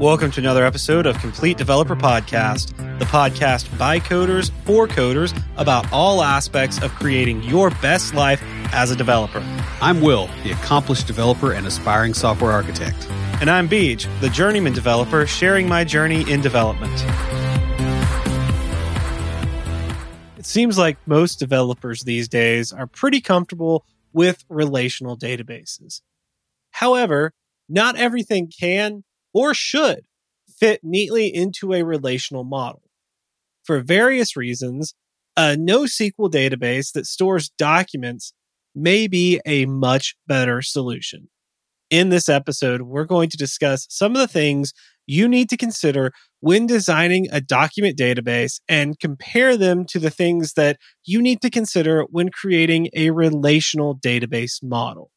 Welcome to another episode of Complete Developer Podcast, the podcast by coders for coders about all aspects of creating your best life as a developer. I'm Will, the accomplished developer and aspiring software architect. And I'm Beej, the journeyman developer sharing my journey in development. It seems like most developers these days are pretty comfortable with relational databases. However, not everything can or should fit neatly into a relational model. For various reasons, a NoSQL database that stores documents may be a much better solution. In this episode, we're going to discuss some of the things you need to consider when designing a document database and compare them to the things that you need to consider when creating a relational database model.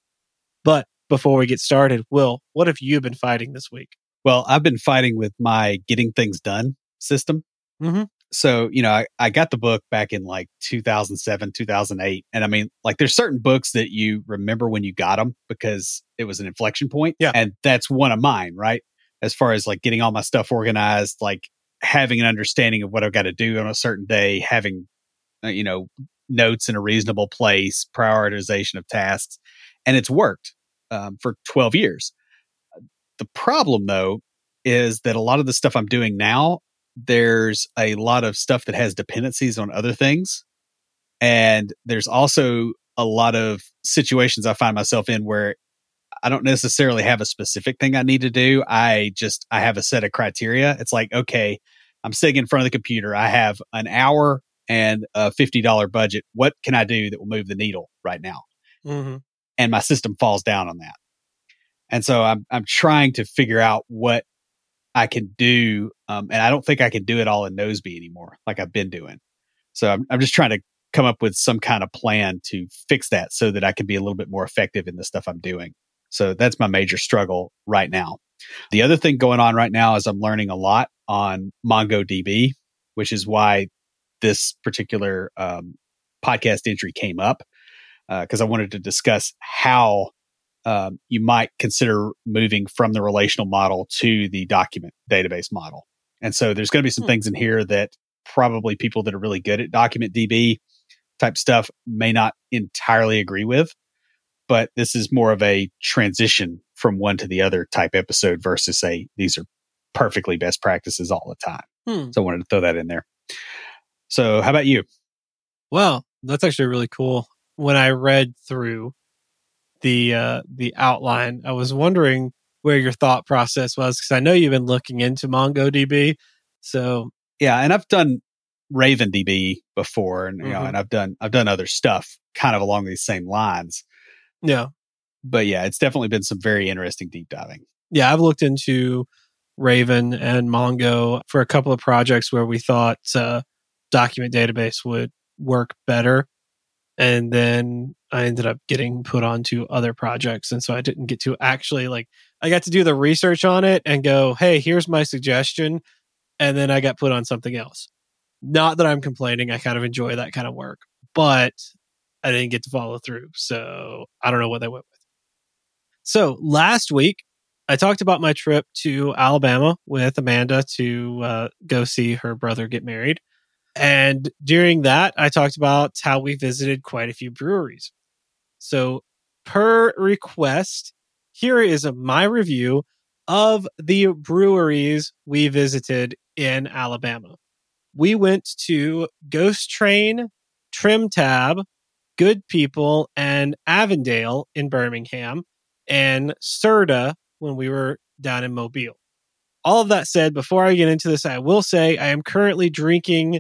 But before we get started, Will, what have you been fighting this week? Well, I've been fighting with my getting things done system. Mm-hmm. So, you know, I, I got the book back in like 2007, 2008. And I mean, like there's certain books that you remember when you got them because it was an inflection point. Yeah. And that's one of mine, right? As far as like getting all my stuff organized, like having an understanding of what I've got to do on a certain day, having, uh, you know, notes in a reasonable place, prioritization of tasks. And it's worked um, for 12 years. The problem, though, is that a lot of the stuff I'm doing now, there's a lot of stuff that has dependencies on other things. And there's also a lot of situations I find myself in where I don't necessarily have a specific thing I need to do. I just, I have a set of criteria. It's like, okay, I'm sitting in front of the computer. I have an hour and a $50 budget. What can I do that will move the needle right now? Mm-hmm. And my system falls down on that. And so I'm I'm trying to figure out what I can do. Um, and I don't think I can do it all in Nozbe anymore, like I've been doing. So I'm I'm just trying to come up with some kind of plan to fix that so that I can be a little bit more effective in the stuff I'm doing. So that's my major struggle right now. The other thing going on right now is I'm learning a lot on MongoDB, which is why this particular um, podcast entry came up because uh, I wanted to discuss how um, you might consider moving from the relational model to the document database model. And so there's going to be some hmm. things in here that probably people that are really good at document DB type stuff may not entirely agree with. But this is more of a transition from one to the other type episode versus a these are perfectly best practices all the time. Hmm. So I wanted to throw that in there. So how about you? Well, that's actually really cool. When I read through the uh, the outline. I was wondering where your thought process was because I know you've been looking into MongoDB. So yeah, and I've done RavenDB before, and you mm-hmm. know, and I've done I've done other stuff kind of along these same lines. Yeah, but yeah, it's definitely been some very interesting deep diving. Yeah, I've looked into Raven and Mongo for a couple of projects where we thought uh, document database would work better and then I ended up getting put onto other projects. And so I didn't get to actually like, I got to do the research on it and go, hey, here's my suggestion. And then I got put on something else. Not that I'm complaining. I kind of enjoy that kind of work, but I didn't get to follow through. So I don't know what they went with. So last week, I talked about my trip to Alabama with Amanda to uh, go see her brother get married. And during that, I talked about how we visited quite a few breweries. So, per request, here is my review of the breweries we visited in Alabama. We went to Ghost Train, Trim Tab, Good People, and Avondale in Birmingham, and Serda when we were down in Mobile. All of that said, before I get into this, I will say I am currently drinking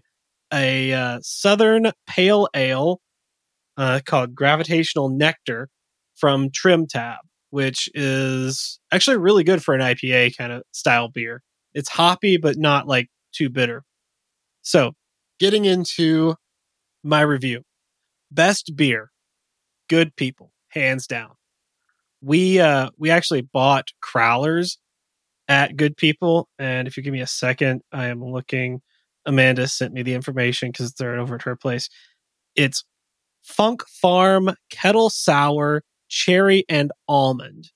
a uh, Southern Pale Ale uh, called Gravitational Nectar from Trim Tab, which is actually really good for an IPA kind of style beer. It's hoppy, but not like too bitter. So, getting into my review best beer, good people, hands down. We uh we actually bought crowlers at Good People, and if you give me a second, I am looking Amanda sent me the information because they're over at her place. It's Funk Farm Kettle Sour Cherry and Almond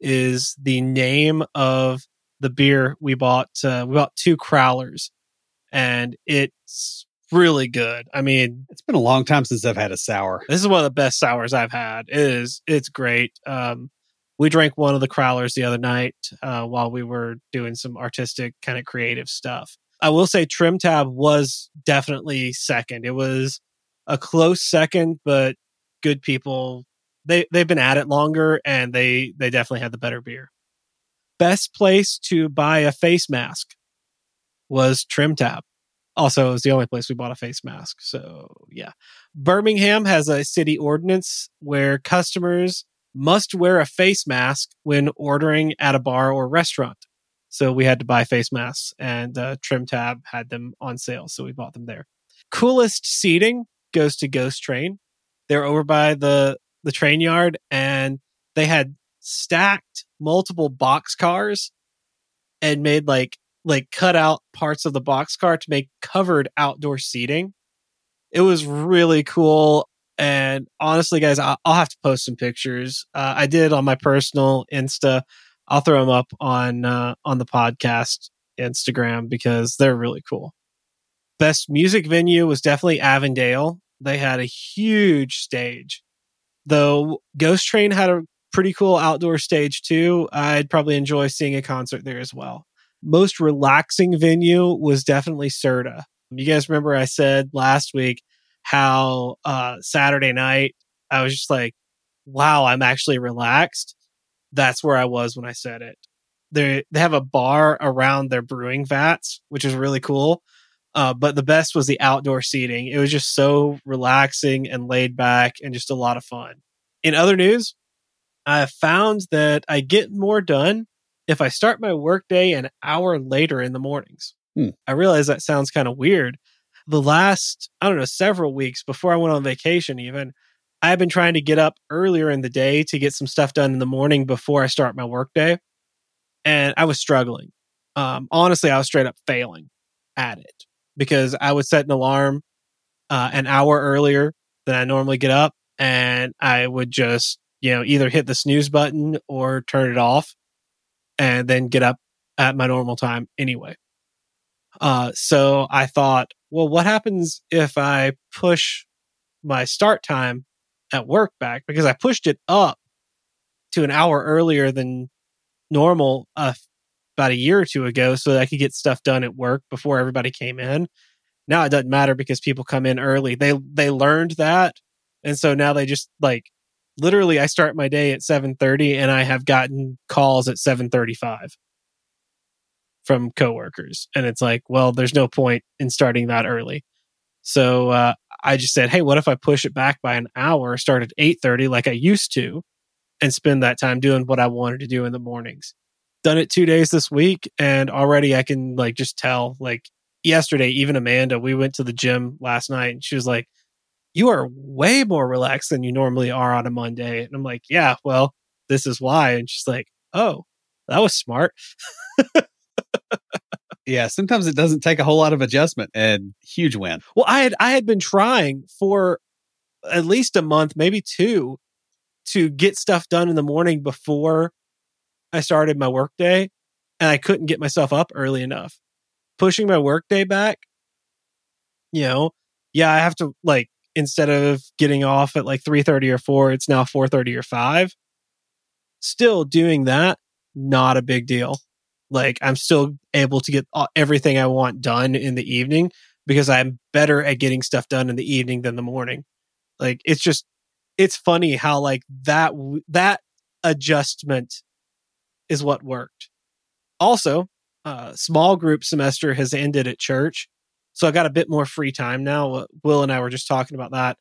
is the name of the beer we bought. Uh, we bought two Crowlers, and it's really good. I mean, It's been a long time since I've had a sour. this is one of the best sours I've had. It is it's great. Um, we drank one of the Crowlers the other night uh, while we were doing some artistic kind of creative stuff. I will say Trim Tab was definitely second. It was a close second, but good people they they've been at it longer and they they definitely had the better beer. Best place to buy a face mask was Trim Tab. Also, it was the only place we bought a face mask. So yeah. Birmingham has a city ordinance where customers must wear a face mask when ordering at a bar or restaurant. So we had to buy face masks, and uh, Trim Tab had them on sale, so we bought them there. Coolest seating goes to Ghost Train. They're over by the the train yard, and they had stacked multiple box cars and made like like cut out parts of the box car to make covered outdoor seating. It was really cool. And honestly, guys, I'll, have to post some pictures. Uh, I did on my personal Insta. I'll throw them up on uh, on the podcast Instagram because they're really cool. Best music venue was definitely Avondale. They had a huge stage. Though Ghost Train had a pretty cool outdoor stage too. I'd probably enjoy seeing a concert there as well. Most relaxing venue was definitely Serda. You guys remember I said last week how uh, Saturday night I was just like, wow, I'm actually relaxed. That's where I was when I said it. They they have a bar around their brewing vats, which is really cool. Uh, but the best was the outdoor seating. It was just so relaxing and laid back and just a lot of fun. In other news, I found that I get more done if I start my workday an hour later in the mornings. Hmm. I realize that sounds kind of weird. The last, I don't know, several weeks before I went on vacation, even, I've been trying to get up earlier in the day to get some stuff done in the morning before I start my workday. And I was struggling. Um, honestly, I was straight up failing at it because I would set an alarm uh, an hour earlier than I normally get up. And I would just, you know, either hit the snooze button or turn it off and then get up at my normal time anyway. Uh, so I thought, well, what happens if I push my start time at work back? Because I pushed it up to an hour earlier than normal uh, about a year or two ago so I could get stuff done at work before everybody came in. Now it doesn't matter because people come in early. They they learned that. And so now they just like literally I start my day at 7:30 and I have gotten calls at 7:35 from coworkers and it's like, well, there's no point in starting that early. So uh, I just said, hey, what if I push it back by an hour, start at 8:30 like I used to and spend that time doing what I wanted to do in the mornings. Done it 2 days this week and already I can like just tell like yesterday even Amanda, we went to the gym last night and she was like, "You are way more relaxed than you normally are on a Monday." And I'm like, "Yeah, well, this is why." And she's like, "Oh, that was smart." Yeah, sometimes it doesn't take a whole lot of adjustment and huge win. Well, I had I had been trying for at least a month, maybe two, to get stuff done in the morning before I started my workday, and I couldn't get myself up early enough. Pushing my workday back, you know, yeah, I have to like instead of getting off at like three thirty or four, it's now four thirty or five. Still doing that, not a big deal. Like I'm still able to get everything I want done in the evening because I'm better at getting stuff done in the evening than the morning. Like it's just it's funny how like that that adjustment is what worked. Also, uh small group semester has ended at church. So I got a bit more free time now. Will and I were just talking about that.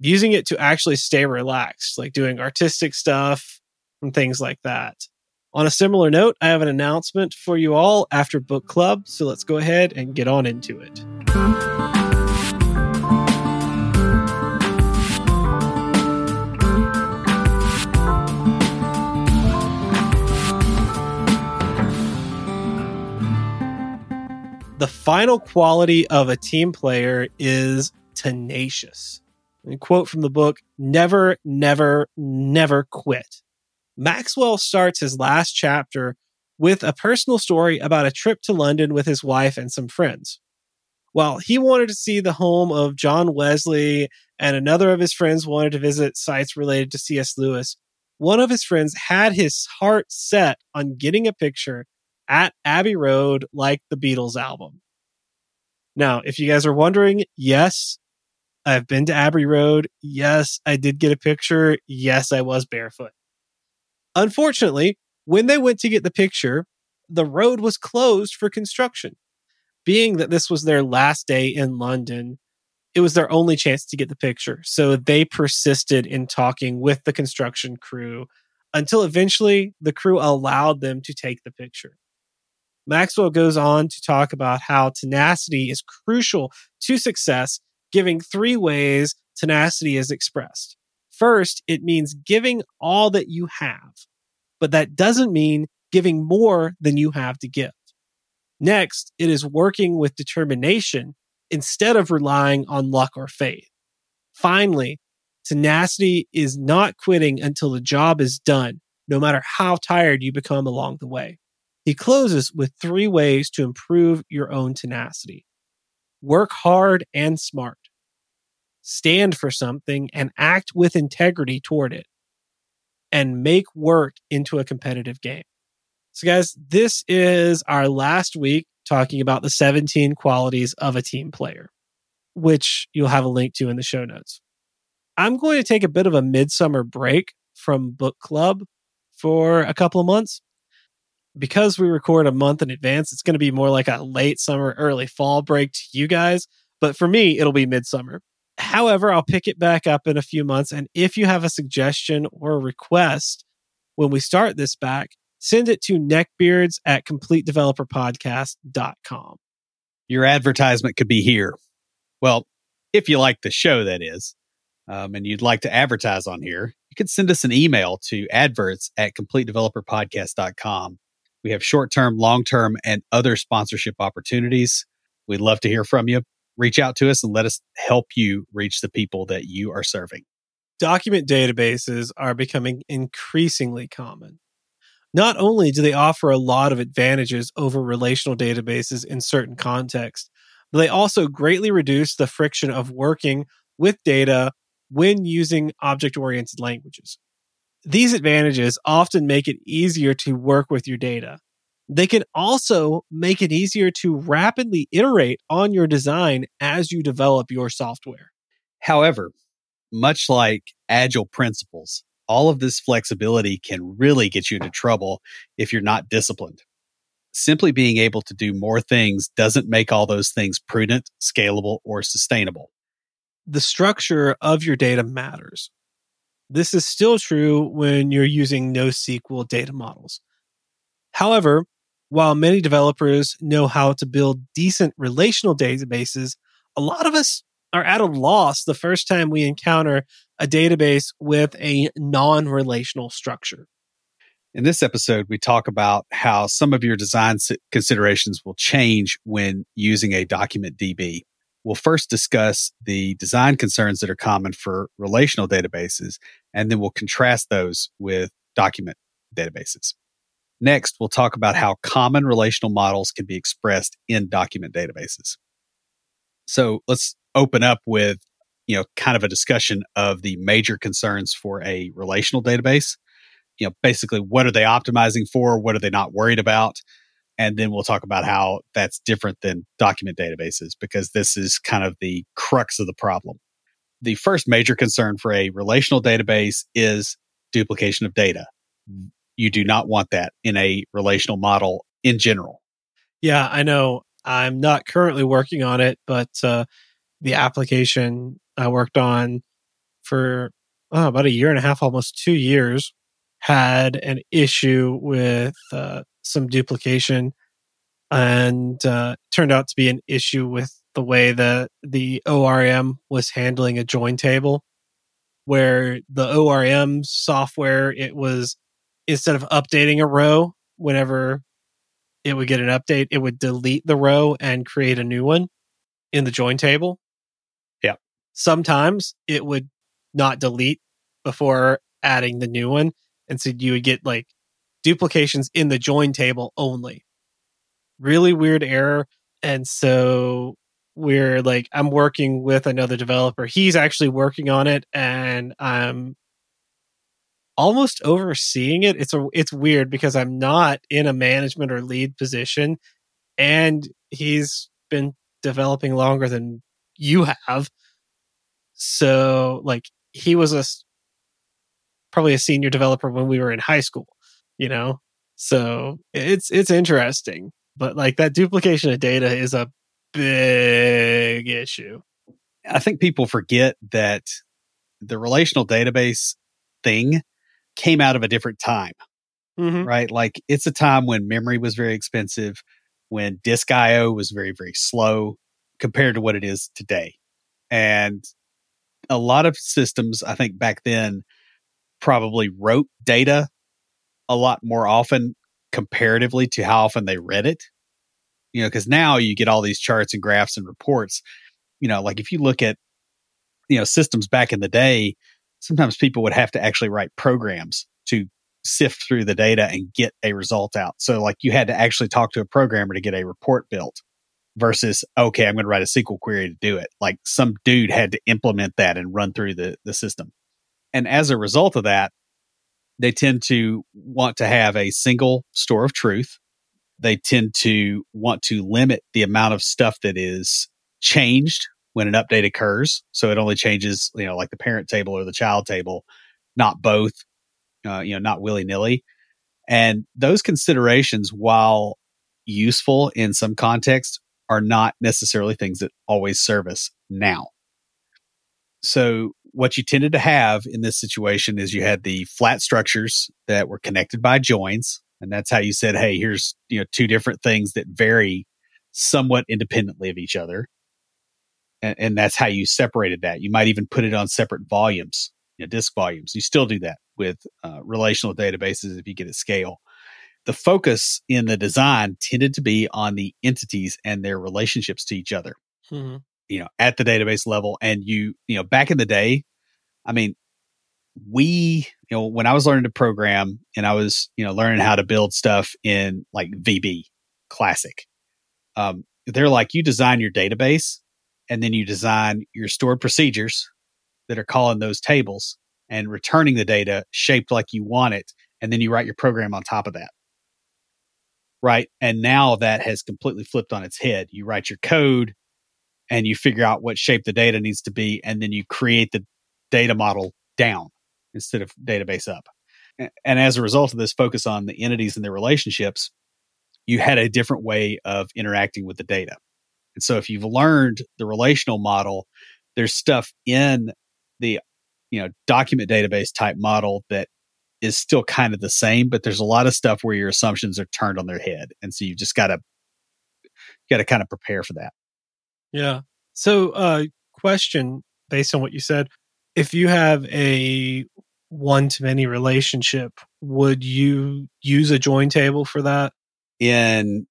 Using it to actually stay relaxed, like doing artistic stuff and things like that. On a similar note, I have an announcement for you all after book club, so let's go ahead and get on into it. The final quality of a team player is tenacious. A quote from the book Never, never, never quit. Maxwell starts his last chapter with a personal story about a trip to London with his wife and some friends. While he wanted to see the home of John Wesley and another of his friends wanted to visit sites related to C.S. Lewis, one of his friends had his heart set on getting a picture at Abbey Road like the Beatles album. Now, if you guys are wondering, yes, I've been to Abbey Road. Yes, I did get a picture. Yes, I was barefoot. Unfortunately, when they went to get the picture, the road was closed for construction. Being that this was their last day in London, it was their only chance to get the picture. So they persisted in talking with the construction crew until eventually the crew allowed them to take the picture. Maxwell goes on to talk about how tenacity is crucial to success, giving three ways tenacity is expressed. First, it means giving all that you have, but that doesn't mean giving more than you have to give. Next, it is working with determination instead of relying on luck or faith. Finally, tenacity is not quitting until the job is done, no matter how tired you become along the way. He closes with three ways to improve your own tenacity work hard and smart, stand for something and act with integrity toward it, and make work into a competitive game. So, guys, this is our last week talking about the 17 qualities of a team player, which you'll have a link to in the show notes. I'm going to take a bit of a midsummer break from book club for a couple of months. Because we record a month in advance, it's going to be more like a late summer, early fall break to you guys. But for me, it'll be midsummer. However, I'll pick it back up in a few months. And if you have a suggestion or a request when we start this back, send it to neckbeards at completedeveloperpodcast.com. Your advertisement could be here. Well, if you like the show, that is, um, and you'd like to advertise on here, you could send us an email to adverts at completedeveloperpodcast.com. We have short term, long term, and other sponsorship opportunities. We'd love to hear from you. Reach out to us and let us help you reach the people that you are serving. Document databases are becoming increasingly common. Not only do they offer a lot of advantages over relational databases in certain contexts, but they also greatly reduce the friction of working with data when using object oriented languages. These advantages often make it easier to work with your data. They can also make it easier to rapidly iterate on your design as you develop your software. However, much like agile principles, all of this flexibility can really get you into trouble if you're not disciplined. Simply being able to do more things doesn't make all those things prudent, scalable, or sustainable. The structure of your data matters. This is still true when you're using NoSQL data models. However, while many developers know how to build decent relational databases, a lot of us are at a loss the first time we encounter a database with a non relational structure. In this episode, we talk about how some of your design considerations will change when using a document DB. We'll first discuss the design concerns that are common for relational databases, and then we'll contrast those with document databases. Next, we'll talk about how common relational models can be expressed in document databases. So let's open up with you know, kind of a discussion of the major concerns for a relational database. You know, basically, what are they optimizing for? What are they not worried about? And then we'll talk about how that's different than document databases because this is kind of the crux of the problem. The first major concern for a relational database is duplication of data. You do not want that in a relational model in general. Yeah, I know. I'm not currently working on it, but uh, the application I worked on for oh, about a year and a half, almost two years, had an issue with uh, some duplication and uh, turned out to be an issue with the way that the ORM was handling a join table, where the ORM software, it was instead of updating a row whenever it would get an update, it would delete the row and create a new one in the join table. Yeah. Sometimes it would not delete before adding the new one. And so you would get like duplications in the join table only. Really weird error. And so we're like, I'm working with another developer. He's actually working on it and I'm almost overseeing it. It's a, it's weird because I'm not in a management or lead position and he's been developing longer than you have. So like he was a probably a senior developer when we were in high school, you know? So it's it's interesting. But like that duplication of data is a big issue. I think people forget that the relational database thing came out of a different time, Mm-hmm. right? Like it's a time when memory was very expensive, when disk IO was very, very slow compared to what it is today. And a lot of systems, I think back then, probably wrote data a lot more often comparatively to how often they read it. You know, because now you get all these charts and graphs and reports. You know, like if you look at, you know, systems back in the day, sometimes people would have to actually write programs to sift through the data and get a result out. So, like, you had to actually talk to a programmer to get a report built versus, okay, I'm going to write a SQL query to do it. Like, some dude had to implement that and run through the, the system. And as a result of that, they tend to want to have a single store of truth. They tend to want to limit the amount of stuff that is changed when an update occurs. So it only changes, you know, like the parent table or the child table, not both, uh, you know, not willy nilly. And those considerations, while useful in some contexts, are not necessarily things that always serve us now. So what you tended to have in this situation is you had the flat structures that were connected by joins. And that's how you said, hey, here's, you know, two different things that vary somewhat independently of each other. And, and that's how you separated that. You might even put it on separate volumes, you know, disk volumes. You still do that with uh, relational databases if you get at scale. The focus in the design tended to be on the entities and their relationships to each other Mm-hmm. you know, at the database level. And you, you know, back in the day, I mean, we, you know, when I was learning to program and I was, you know, learning how to build stuff in like VB classic, um, they're like, you design your database and then you design your stored procedures that are calling those tables and returning the data shaped like you want it. And then you write your program on top of that. Right. And now that has completely flipped on its head. You write your code and you figure out what shape the data needs to be, and then you create the data model down instead of database up. And as a result of this focus on the entities and their relationships, you had a different way of interacting with the data. And so if you've learned the relational model, there's stuff in the you know document database type model that is still kind of the same, but there's a lot of stuff where your assumptions are turned on their head. And so you've just got to got to kind of prepare for that. Yeah. So, uh, question based on what you said, if you have a one to many relationship, would you use a join table for that? in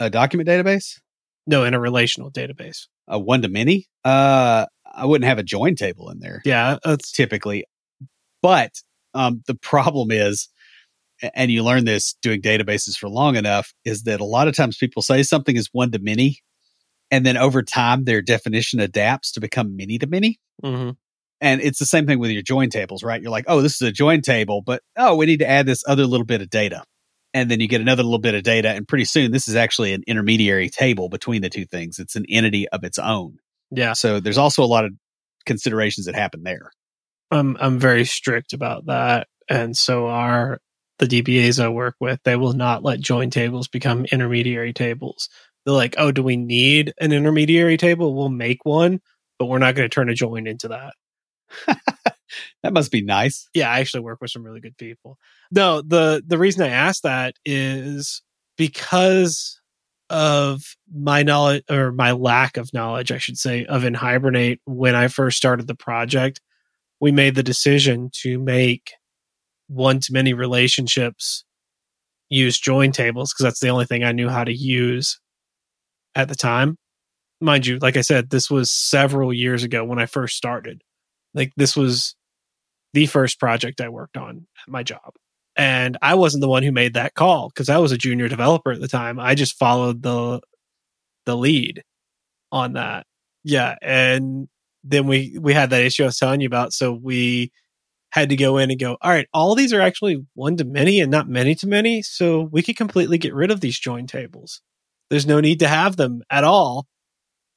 a document database, No, in a relational database. a one to many, uh, I wouldn't have a join table in there Yeah, that's typically. But um, the problem is, and you learn this doing databases for long enough, is that a lot of times people say something is one to many, and then over time their definition adapts to become many to many. mhm. And it's the same thing with your join tables, right? You're like, oh, this is a join table, but oh, we need to add this other little bit of data. And then you get another little bit of data. And pretty soon, this is actually an intermediary table between the two things. It's an entity of its own. yeah. So there's also a lot of considerations that happen there. I'm I'm very strict about that, and so are the DBAs I work with. They will not let join tables become intermediary tables. They're like, oh, do we need an intermediary table? We'll make one, but we're not going to turn a join into that. That must be nice. yeah, I actually work with some really good people. No, the the reason I asked that is because of my knowledge or my lack of knowledge, I should say, of in hibernate when I first started the project, we made the decision to make one to many relationships use join tables because that's the only thing I knew how to use at the time. Mind you, like I said, this was several years ago when I first started. Like this was the first project I worked on at my job. And I wasn't the one who made that call because I was a junior developer at the time. I just followed the the lead on that. Yeah, and then we we had that issue I was telling you about. So we had to go in and go, all right, all these are actually one to many and not many to many. So we could completely get rid of these join tables. There's no need to have them at all.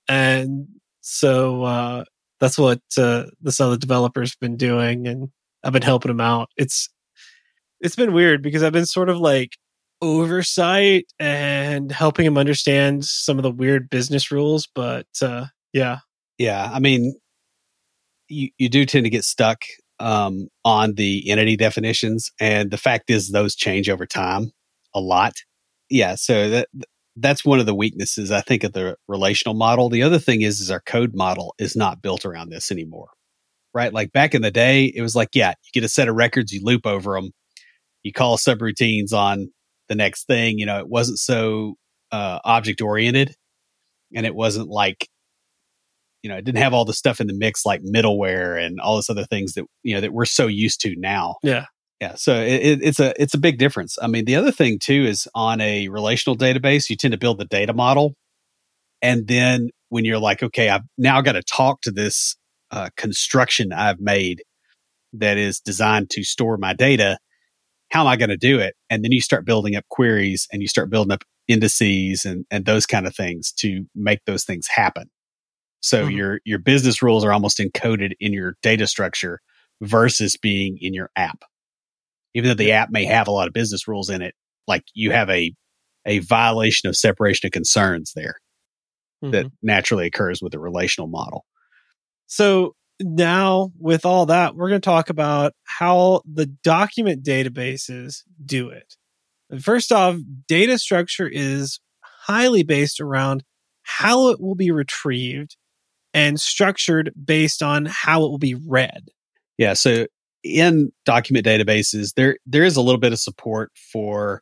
And so uh, that's what uh, this other developer's been doing, and I've been helping him out. It's it's been weird because I've been sort of like oversight and helping him understand some of the weird business rules, but uh, yeah, yeah. I mean, you you do tend to get stuck um, on the entity definitions, and the fact is those change over time a lot. Yeah, so that that's one of the weaknesses I think of the relational model. The other thing is is our code model is not built around this anymore. Right? Like back in the day, it was like, yeah, you get a set of records, you loop over them, you call subroutines on the next thing. You know, it wasn't so uh, object oriented, and it wasn't like you know, it didn't have all the stuff in the mix like middleware and all this other things that you know that we're so used to now. Yeah, yeah. So it, it's a it's a big difference. I mean, the other thing too is on a relational database, you tend to build the data model, and then when you're like, okay, I've now got to talk to this uh, construction I've made that is designed to store my data. How am I going to do it? And then you start building up queries and you start building up indices and, and those kind of things to make those things happen. So mm-hmm. your your business rules are almost encoded in your data structure versus being in your app. Even though the app may have a lot of business rules in it, like you have a a violation of separation of concerns there mm-hmm. that naturally occurs with a relational model. So now with all that, we're going to talk about how the document databases do it. First off, data structure is highly based around how it will be retrieved and structured based on how it will be read. Yeah. So in document databases, there there is a little bit of support for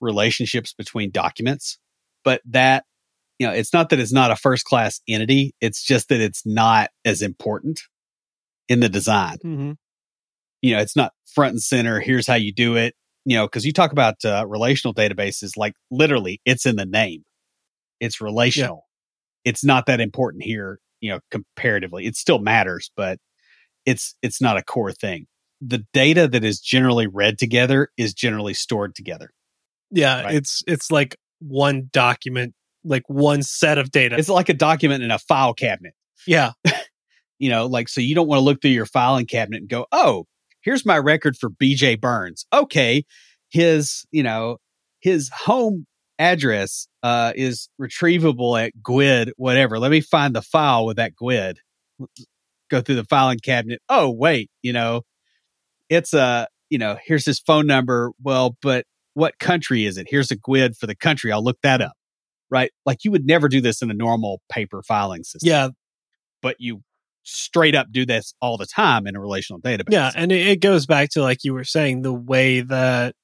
relationships between documents, but that you know, it's not that it's not a first class entity. It's just that it's not as important in the design. Mm-hmm. You know, it's not front and center. Here's how you do it. You know, because you talk about uh, relational databases, like literally, it's in the name. It's relational. Yeah. It's not that important here you know comparatively it still matters but it's it's not a core thing the data that is generally read together is generally stored together yeah right? it's it's like one document like one set of data it's like a document in a file cabinet yeah you know like so you don't want to look through your filing cabinet and go oh here's my record for bj burns okay his you know his home address uh, is retrievable at GUID, whatever. Let me find the file with that GUID. Go through the filing cabinet. Oh, wait, you know, it's a, you know, here's his phone number. Well, but what country is it? Here's a GUID for the country. I'll look that up. Right. Like you would never do this in a normal paper filing system. Yeah. But you straight up do this all the time in a relational database. Yeah. And it goes back to, like you were saying, the way that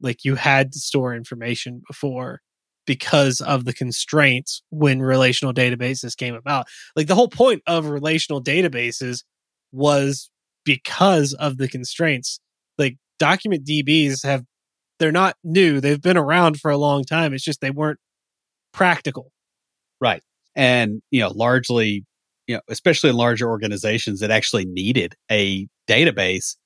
like you had to store information before because of the constraints when relational databases came about. Like the whole point of relational databases was because of the constraints. Like document DBs have, they're not new. They've been around for a long time. It's just they weren't practical. Right. And, you know, largely, you know, especially in larger organizations that actually needed a database,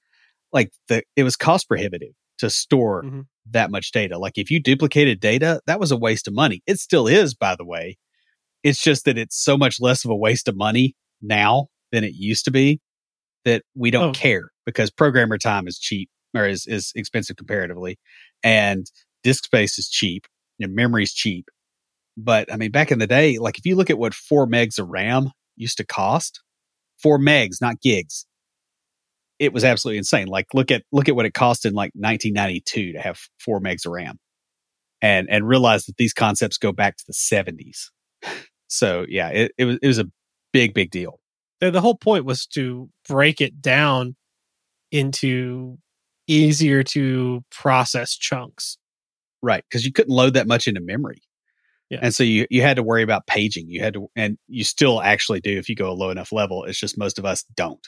like the, it was cost prohibitive to store mm-hmm. that much data. Like if you duplicated data, that was a waste of money. It still is, by the way. It's just that it's so much less of a waste of money now than it used to be that we don't oh. care because programmer time is cheap or is, is expensive comparatively and disk space is cheap and memory is cheap. But I mean, back in the day, like if you look at what four megs of RAM used to cost, four megs, not gigs, it was absolutely insane. Like look at look at what it cost in like 1992 to have four megs of RAM, and and realize that these concepts go back to the 70s. So yeah, it, it was it was a big big deal. The whole point was to break it down into easier to process chunks. Right, because you couldn't load that much into memory. Yeah. And so you you had to worry about paging. You had to, and you still actually do if you go a low enough level. It's just most of us don't.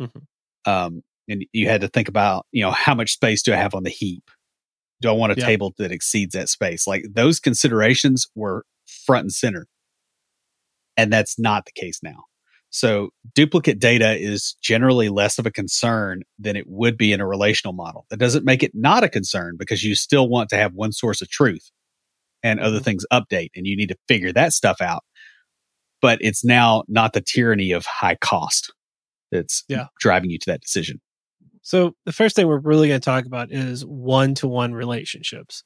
Mm-hmm. Um, and you had to think about, you know, how much space do I have on the heap? Do I want a Yeah. table that exceeds that space? Like those considerations were front and center. And that's not the case now. So duplicate data is generally less of a concern than it would be in a relational model. That doesn't make it not a concern because you still want to have one source of truth and other Mhm. things update and you need to figure that stuff out. But it's now not the tyranny of high cost that's Yeah. driving you to that decision. So the first thing we're really going to talk about is one-to-one relationships.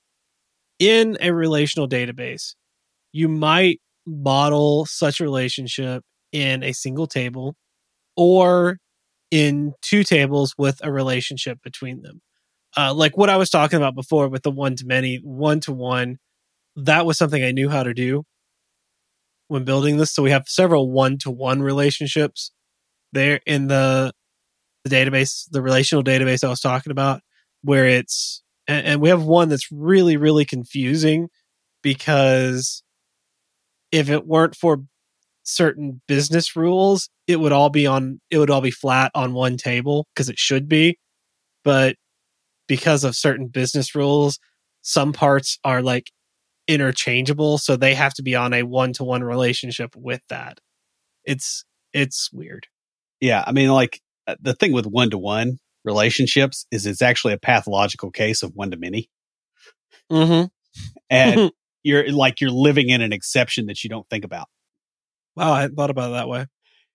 In a relational database, you might model such a relationship in a single table or in two tables with a relationship between them. Uh, like what I was talking about before with the one to many, one to one, that was something I knew how to do when building this. So we have several one to one relationships there in the the database, the relational database I was talking about, where it's and, and we have one that's really, really confusing because if it weren't for certain business rules, it would all be on it would all be flat on one table because it should be. But because of certain business rules, some parts are like interchangeable, so they have to be on a one to one relationship with that. It's it's weird. Yeah. I mean, like uh, the thing with one to one relationships is it's actually a pathological case of one to many. Mm-hmm. And you're like, you're living in an exception that you don't think about. Wow, I hadn't thought about it that way.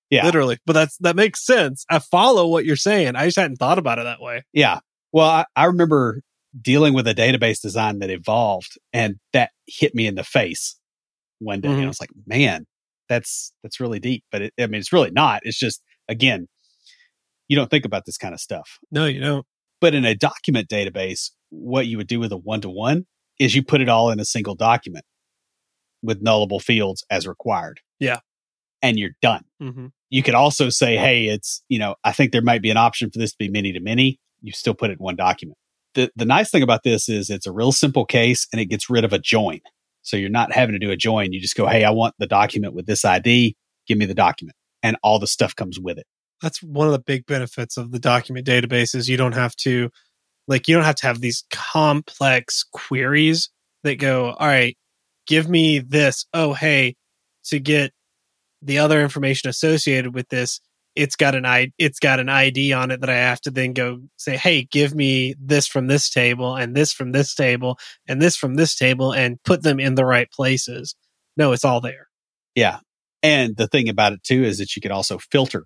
Yeah. Literally. But that's that makes sense. I follow what you're saying. I just hadn't thought about it that way. Yeah. Well, I, I remember dealing with a database design that evolved and that hit me in the face one day. And I Mhm. was like, man, that's, that's really deep. But it, I mean, it's really not. It's just, again, you don't think about this kind of stuff. No, you don't. But in a document database, what you would do with a one to one is you put it all in a single document with nullable fields as required. Yeah. And you're done. Mm-hmm. You could also say, hey, it's, you know, I think there might be an option for this to be many to many. You still put it in one document. The, the nice thing about this is it's a real simple case and it gets rid of a join. So you're not having to do a join. You just go, hey, I want the document with this ID. Give me the document. And all the stuff comes with it. That's one of the big benefits of the document databases. You don't have to like you don't have to have these complex queries that go, all right, give me this. Oh, hey, to get the other information associated with this, it's got an I it's got an ID on it that I have to then go say, hey, give me this from this table and this from this table and this from this table and put them in the right places. No, it's all there. Yeah. And the thing about it too is that you can also filter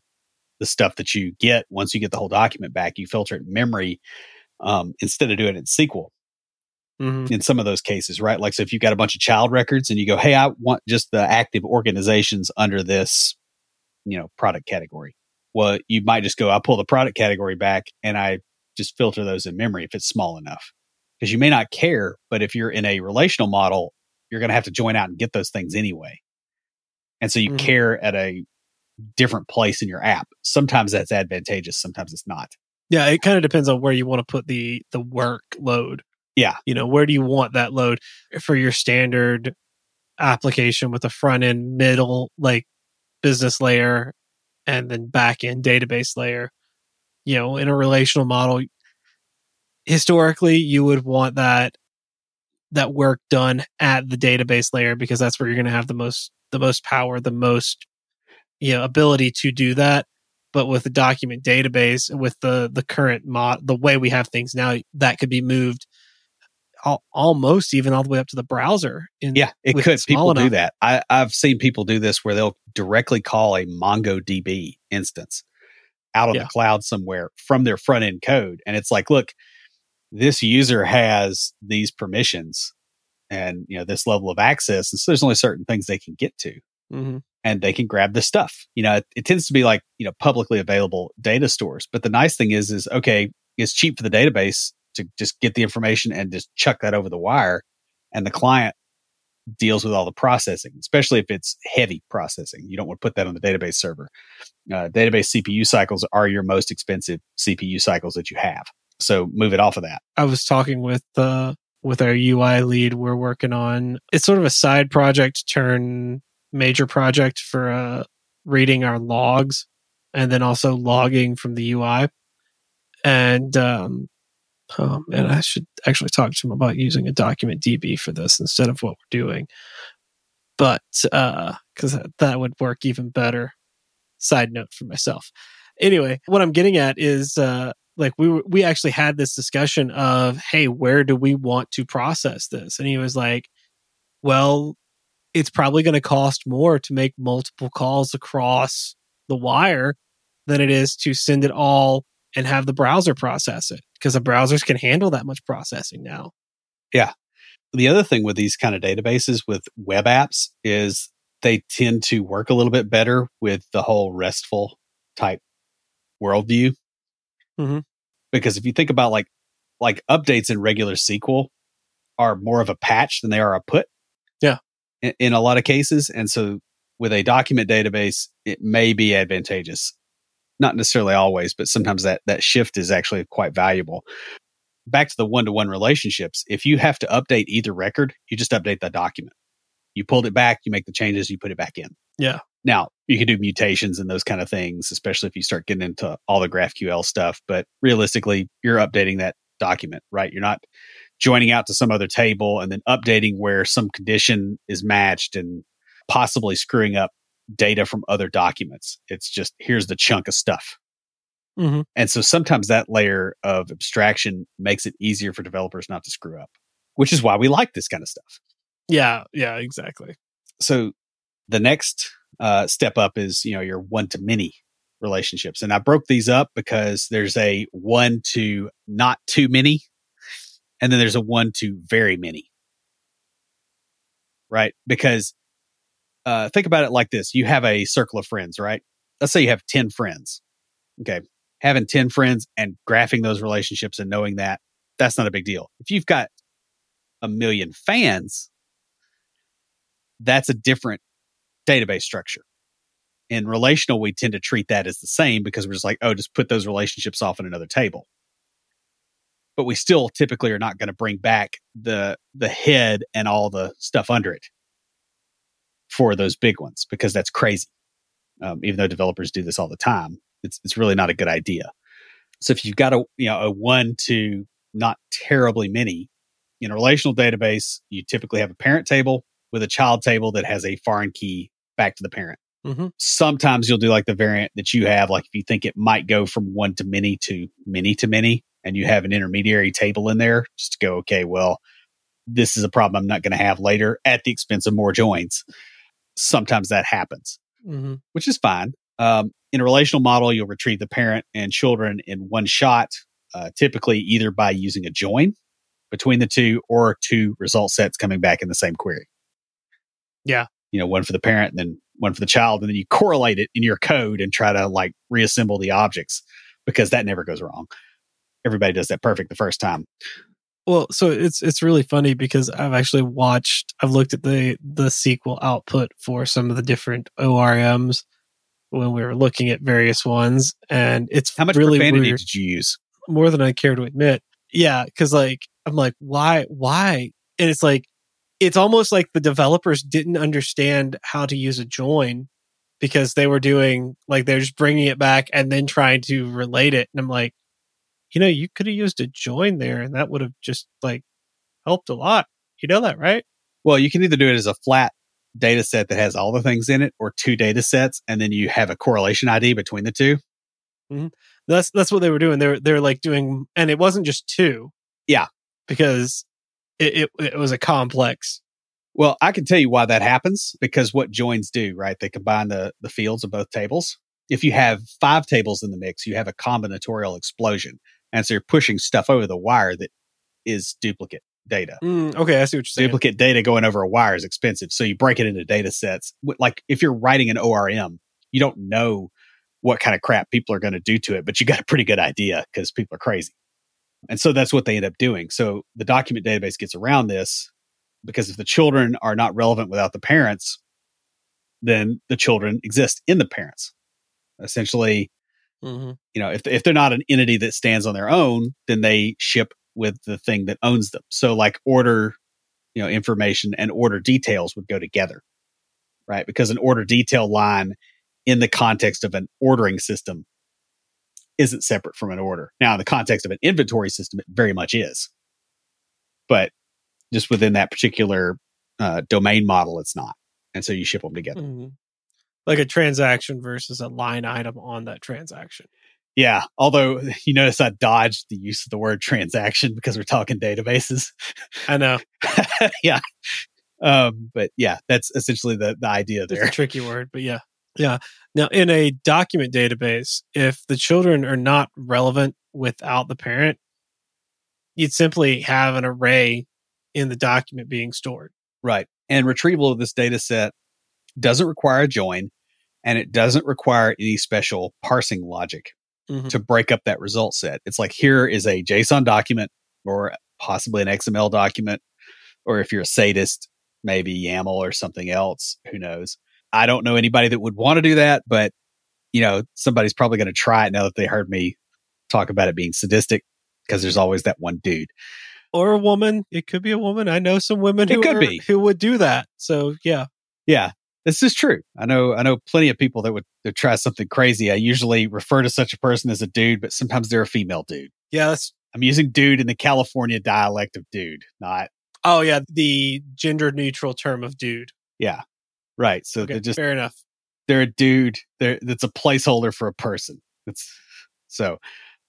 the stuff that you get once you get the whole document back. You filter it in memory um, instead of doing it in SQL Mm-hmm. in some of those cases, right? Like, so if you've got a bunch of child records and you go, Hey, I want just the active organizations under this, you know, product category. Well, you might just go, I pull the product category back and I just filter those in memory if it's small enough. Because you may not care, but if you're in a relational model, you're going to have to join out and get those things anyway. And so you Mhm. care at a different place in your app. Sometimes that's advantageous, sometimes it's not. Yeah, it kind of depends on where you want to put the the workload. Yeah. You know, where do you want that load for your standard application with a front end, middle, like business layer, and then back end database layer? You know, in a relational model, historically you would want that that work done at the database layer because that's where you're going to have the most the most power, the most you know ability to do that but with the document database with the the current mod the way we have things now that could be moved al- almost even all the way up to the browser in, Yeah, it could. People do that. I, I've seen people do this where they'll directly call a MongoDB instance out of Yeah. the cloud somewhere from their front end code. And it's like, look, this user has these permissions and you know this level of access. And so there's only certain things they can get to. Mhm. and they can grab this stuff. You know, it, it tends to be like, you know, publicly available data stores. But the nice thing is, is okay, it's cheap for the database to just get the information and just chuck that over the wire. And the client deals with all the processing, especially if it's heavy processing. You don't want to put that on the database server. Uh, database CPU cycles are your most expensive CPU cycles that you have. So move it off of that. i was talking with uh with our ui lead we're working on it's sort of a side project turn major project for uh reading our logs and then also logging from the ui And um, oh man, I should actually talk to him about using a document DB for this instead of what we're doing. But because uh, that would work even better. Side note for myself. Anyway, what I'm getting at is uh, like we were, we actually had this discussion of, hey, where do we want to process this? And he was like, well, it's probably going to cost more to make multiple calls across the wire than it is to send it all and have the browser process it because the browsers can handle that much processing now. Yeah. The other thing with these kind of databases with web apps is they tend to work a little bit better with the whole RESTful type worldview. Mm-hmm. Because if you think about like like updates in regular SQL are more of a patch than they are a put. Yeah. In, in a lot of cases. And so with a document database, it may be advantageous. Not necessarily always, but sometimes that that shift is actually quite valuable. Back to the one to one relationships. If you have to update either record, you just update that document. You pulled it back, you make the changes, you put it back in. Yeah. Now, you can do mutations and those kind of things, especially if you start getting into all the GraphQL stuff. But realistically, you're updating that document, right? You're not joining out to some other table and then updating where some condition is matched and possibly screwing up data from other documents. It's just here's the chunk of stuff. Mm-hmm. And so sometimes that layer of abstraction makes it easier for developers not to screw up, which is why we like this kind of stuff. Yeah, yeah, exactly. So the next uh, step up is you know your one to many relationships, and I broke these up because there's a one to not too many, and then there's a one to very many. Right, because uh, think about it like this: you have a circle of friends, right? Let's say you have ten friends. Okay, having ten friends and graphing those relationships and knowing that that's not a big deal. If you've got a million fans, that's a different database structure. In relational, we tend to treat that as the same because we're just like, oh, just put those relationships off in another table. But we still typically are not going to bring back the the head and all the stuff under it for those big ones because that's crazy. Um, even though developers do this all the time, it's it's really not a good idea. So if you've got a you know a one to not terribly many in a relational database, you typically have a parent table with a child table that has a foreign key back to the parent. Mm-hmm. Sometimes you'll do like the variant that you have, like if you think it might go from one to many to many to many, and you have an intermediary table in there, just to go, okay, well, this is a problem I'm not going to have later at the expense of more joins. Sometimes that happens, mm-hmm. which is fine. Um, in a relational model, you'll retrieve the parent and children in one shot, uh, typically either by using a join between the two or two result sets coming back in the same query. Yeah. You know, one for the parent and then one for the child. And then you correlate it in your code and try to like reassemble the objects because that never goes wrong. Everybody does that perfect the first time. Well, so it's it's really funny because I've actually watched I've looked at the the SQL output for some of the different ORMs when we were looking at various ones and it's how much really profanity weird. did you use? More than I care to admit. Yeah, cuz like I'm like why why? And it's like it's almost like the developers didn't understand how to use a join because they were doing like they're just bringing it back and then trying to relate it and i'm like you know you could have used a join there and that would have just like helped a lot you know that right Well, you can either do it as a flat data set that has all the things in it or two data sets and then you have a correlation ID between the two. Mm-hmm. that's that's what they were doing they're they're like doing and it wasn't just two Yeah. because it, it, it was a complex Well, I can tell you why that happens because what joins do, right? They combine the, the fields of both tables. If you have five tables in the mix, you have a combinatorial explosion. And so you're pushing stuff over the wire that is duplicate data. Mm, okay i see what you're saying Duplicate data going over a wire is expensive. So you break it into data sets. Like if you're writing an ORM, you don't know what kind of crap people are going to do to it, but you got a pretty good idea because people are crazy. And so that's what they end up doing. So the document database gets around this because if the children are not relevant without the parents, then the children exist in the parents. Essentially, Mhm. you know, if if they're not an entity that stands on their own, then they ship with the thing that owns them. So like order, you know, information and order details would go together. Right? Because an order detail line in the context of an ordering system isn't separate from an order. Now, in the context of an inventory system, it very much is. But just within that particular uh, domain model, it's not. And so you ship them together. Mm-hmm. Like a transaction versus a line item on that transaction. Yeah. Although you notice I dodged the use of the word transaction because we're talking databases. I know. yeah. Um, but yeah, that's essentially the, the idea there. It's a tricky word, but yeah. Yeah. Now, in a document database, if the children are not relevant without the parent, you'd simply have an array in the document being stored. Right. And retrieval of this data set doesn't require a join and it doesn't require any special parsing logic mm-hmm. to break up that result set. It's like here is a JSON document or possibly an XML document, or if you're a sadist, maybe YAML or something else. Who knows? I don't know anybody that would want to do that, but you know, somebody's probably going to try it now that they heard me talk about it being sadistic because there's always that one dude or a woman. It could be a woman. I know some women who, could are, be. who would do that. So yeah. Yeah. This is true. I know I know plenty of people that would, try something crazy. I usually refer to such a person as a dude, but sometimes they're a female dude. Yeah, I'm using dude in the California dialect of dude, not Oh yeah, the gender neutral term of dude. Yeah. Right. So okay, they're just fair enough. They're a dude. They're that's a placeholder for a person. It's so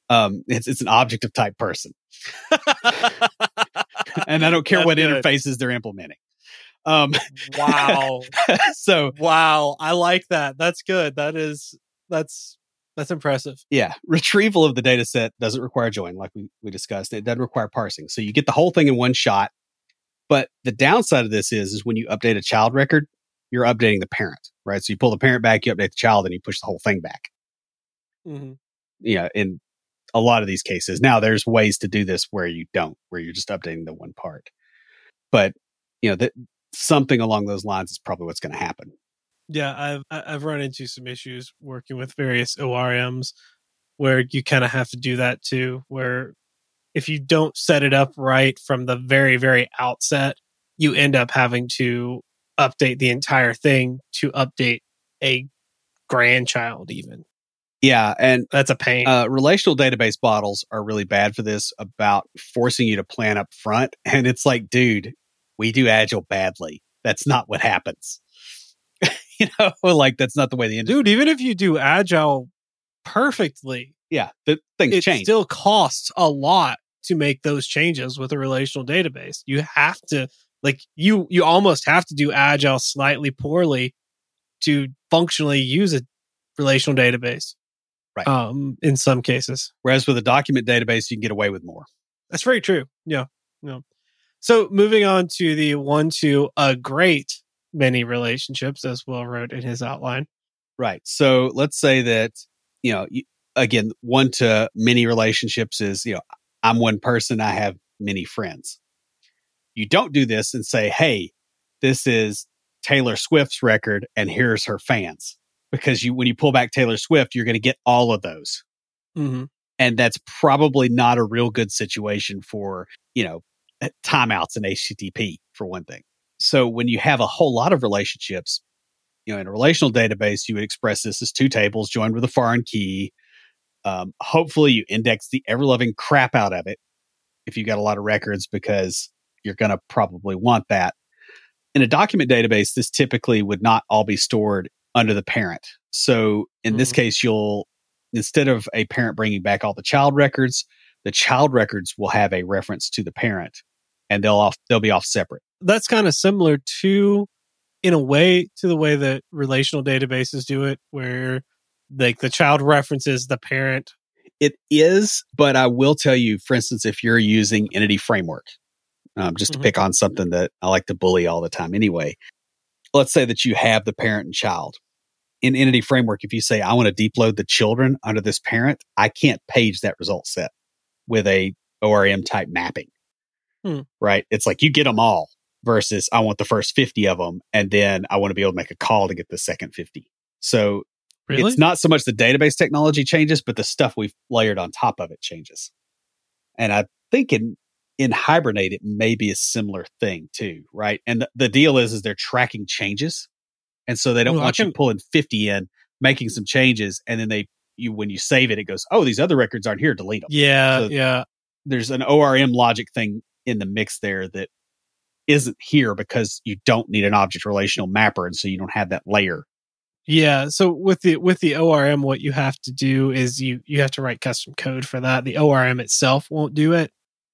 um it's it's an object of type person. and I don't care what good. interfaces they're implementing. Um wow. so wow, I like that. That's good. That is that's that's impressive. Yeah. Retrieval of the data set doesn't require join, like we, we discussed. It doesn't require parsing. So you get the whole thing in one shot. But the downside of this is, is when you update a child record, you're updating the parent, right? So you pull the parent back, you update the child, and you push the whole thing back. Mm-hmm. Yeah, in a lot of these cases. Now there's ways to do this where you don't, where you're just updating the one part. But you know that something along those lines is probably what's going to happen. Yeah, I've I've run into some issues working with various ORMs where you kind of have to do that too. Where if you don't set it up right from the very very outset, you end up having to update the entire thing to update a grandchild even. Yeah, and that's a pain. Uh, relational database models are really bad for this about forcing you to plan up front. And it's like, dude, we do agile badly. That's not what happens. you know, like that's not the way the industry. Dude, even if you do agile perfectly, yeah, the things it change. Still costs a lot to make those changes with a relational database. You have to like you you almost have to do agile slightly poorly to functionally use a relational database. Right. Um, in some cases. Whereas with a document database, you can get away with more. That's very true. Yeah. Yeah. So moving on to the one to a great many relationships, as Will wrote in his outline. Right. So let's say that, you know, again, one to many relationships is, you know, I'm one person, I have many friends. You don't do this and say, hey, this is Taylor Swift's record and here's her fans because you when you pull back Taylor Swift, you're going to get all of those. Mm-hmm. And that's probably not a real good situation for, you know, timeouts in HTTP for one thing. So when you have a whole lot of relationships, you know, in a relational database, you would express this as two tables joined with a foreign key. Um, hopefully you index the ever loving crap out of it if you got a lot of records because you're going to probably want that. In a document database, this typically would not all be stored under the parent. So in mm-hmm. this case, you'll, instead of a parent bringing back all the child records, the child records will have a reference to the parent and they'll off, they'll be off separate. That's kind of similar to, in a way, to the way that relational databases do it, where like the child references the parent. It is, but I will tell you, for instance, if you're using Entity Framework, um, just to mm-hmm. pick on something that I like to bully all the time anyway, let's say that you have the parent and child. In Entity Framework, if you say, I want to deep load the children under this parent, I can't page that result set with a ORM type mapping. Hmm. Right? It's like you get them all versus I want the first 50 of them and then I want to be able to make a call to get the second 50. So really? it's not so much the database technology changes, but the stuff we've layered on top of it changes. And I think in in Hibernate, it may be a similar thing too, right? And the, the deal is, is they're tracking changes. And so they don't well, want can, you pulling 50 in, making some changes, and then they you when you save it, it goes, oh, these other records aren't here, delete them. Yeah, So- yeah. There's an ORM logic thing in the mix there that isn't here because you don't need an object relational mapper, and so you don't have that layer. Yeah, so with the with the ORM what you have to do is you you have to write custom code for that. The ORM itself won't do it.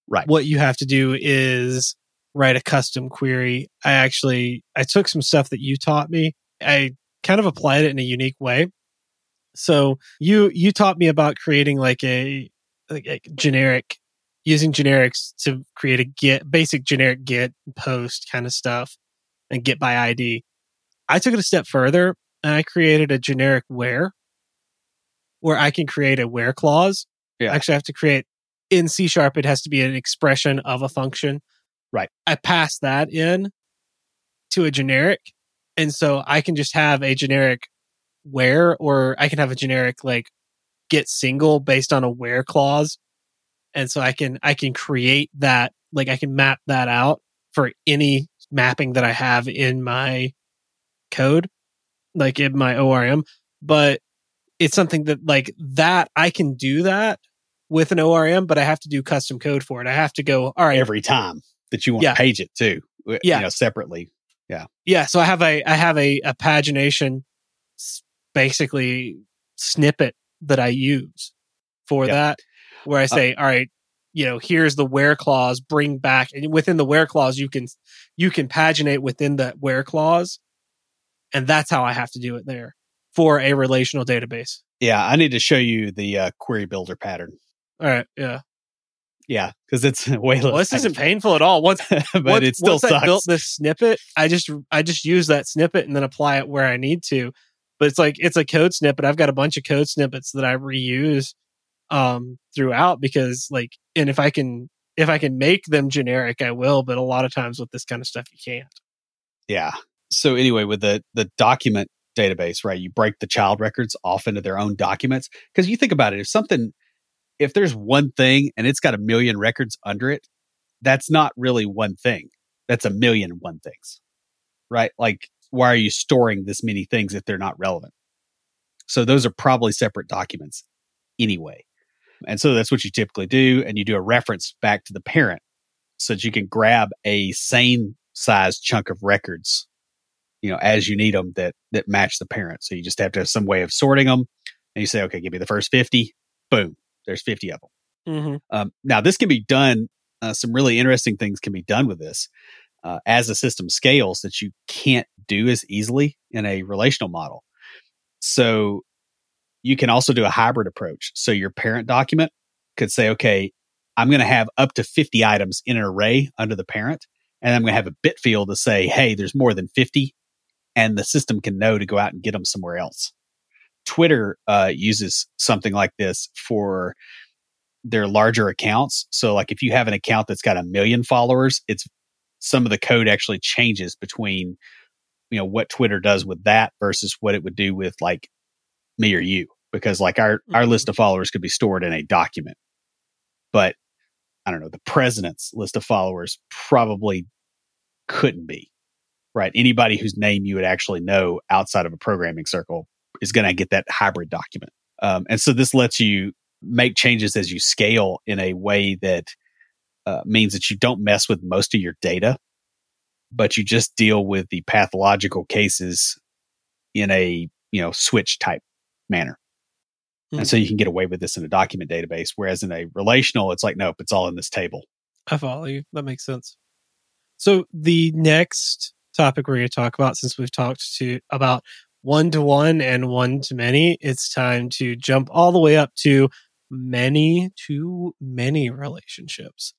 Right. What you have to do is write a custom query. I actually I took some stuff that you taught me. I kind of applied it in a unique way. So you you taught me about creating like a like a generic using generics to create a get basic generic get post kind of stuff and get by ID. I took it a step further and I created a generic where where I can create a where clause. Yeah. Actually, I have to create in C sharp. It has to be an expression of a function. Right. I pass that in to a generic. And so I can just have a generic where, or I can have a generic like get single based on a where clause. And so I can, I can create that, like I can map that out for any mapping that I have in my code, like in my ORM. But it's something that like that I can do that with an ORM, but I have to do custom code for it. I have to go, all right, every time that you want Yeah. to page it too. Uh, yeah. You know, separately. yeah. Yeah. So I have a, I have a, a pagination basically snippet that I use for Yeah. that, where I say, all right, you know, here's the where clause, bring back, and within the where clause, you can, you can paginate within the where clause. And that's how I have to do it there for a relational database. Yeah. I need to show you the uh, query builder pattern. All right. Yeah. Yeah. Because it's way less. Well, this isn't painful at all. Once, but once, it still once I built this snippet, I just I just use that snippet and then apply it where I need to. But it's like it's a code snippet. I've got a bunch of code snippets that I reuse um throughout because like and if I can if I can make them generic, I will. But a lot of times with this kind of stuff, you can't. Yeah. So anyway, with the the document database, right? You break the child records off into their own documents because you think about it. If something, if there's one thing and it's got a million records under it, that's not really one thing. That's a million and one things, right? Like, why are you storing this many things if they're not relevant? So those are probably separate documents anyway. And so that's what you typically do. And you do a reference back to the parent so that you can grab a same size chunk of records, you know, as you need them that, that match the parent. So you just have to have some way of sorting them. And you say, okay, give me the first 50. Boom. There's 50 of them. Mm-hmm. Um, now, this can be done. Uh, some really interesting things can be done with this uh, as the system scales that you can't do as easily in a relational model. So you can also do a hybrid approach. So your parent document could say, okay, I'm going to have up to 50 items in an array under the parent, and I'm going to have a bit field to say, hey, there's more than 50, and the system can know to go out and get them somewhere else. Twitter uh, uses something like this for their larger accounts. So, like if you have an account that's got a million followers, it's some of the code actually changes between you know what Twitter does with that versus what it would do with like me or you, because like our our Mhm. list of followers could be stored in a document, but I don't know the president's list of followers probably couldn't be right. Anybody whose name you would actually know outside of a programming circle is going to get that hybrid document, um, and so this lets you make changes as you scale in a way that uh, means that you don't mess with most of your data, but you just deal with the pathological cases in a you know switch type manner. Hmm. And so you can get away with this in a document database, whereas in a relational, it's like nope, it's all in this table. I follow you. That makes sense. So the next topic we're going to talk about, since we've talked to about one to one and one to many, it's time to jump all the way up to many to many relationships.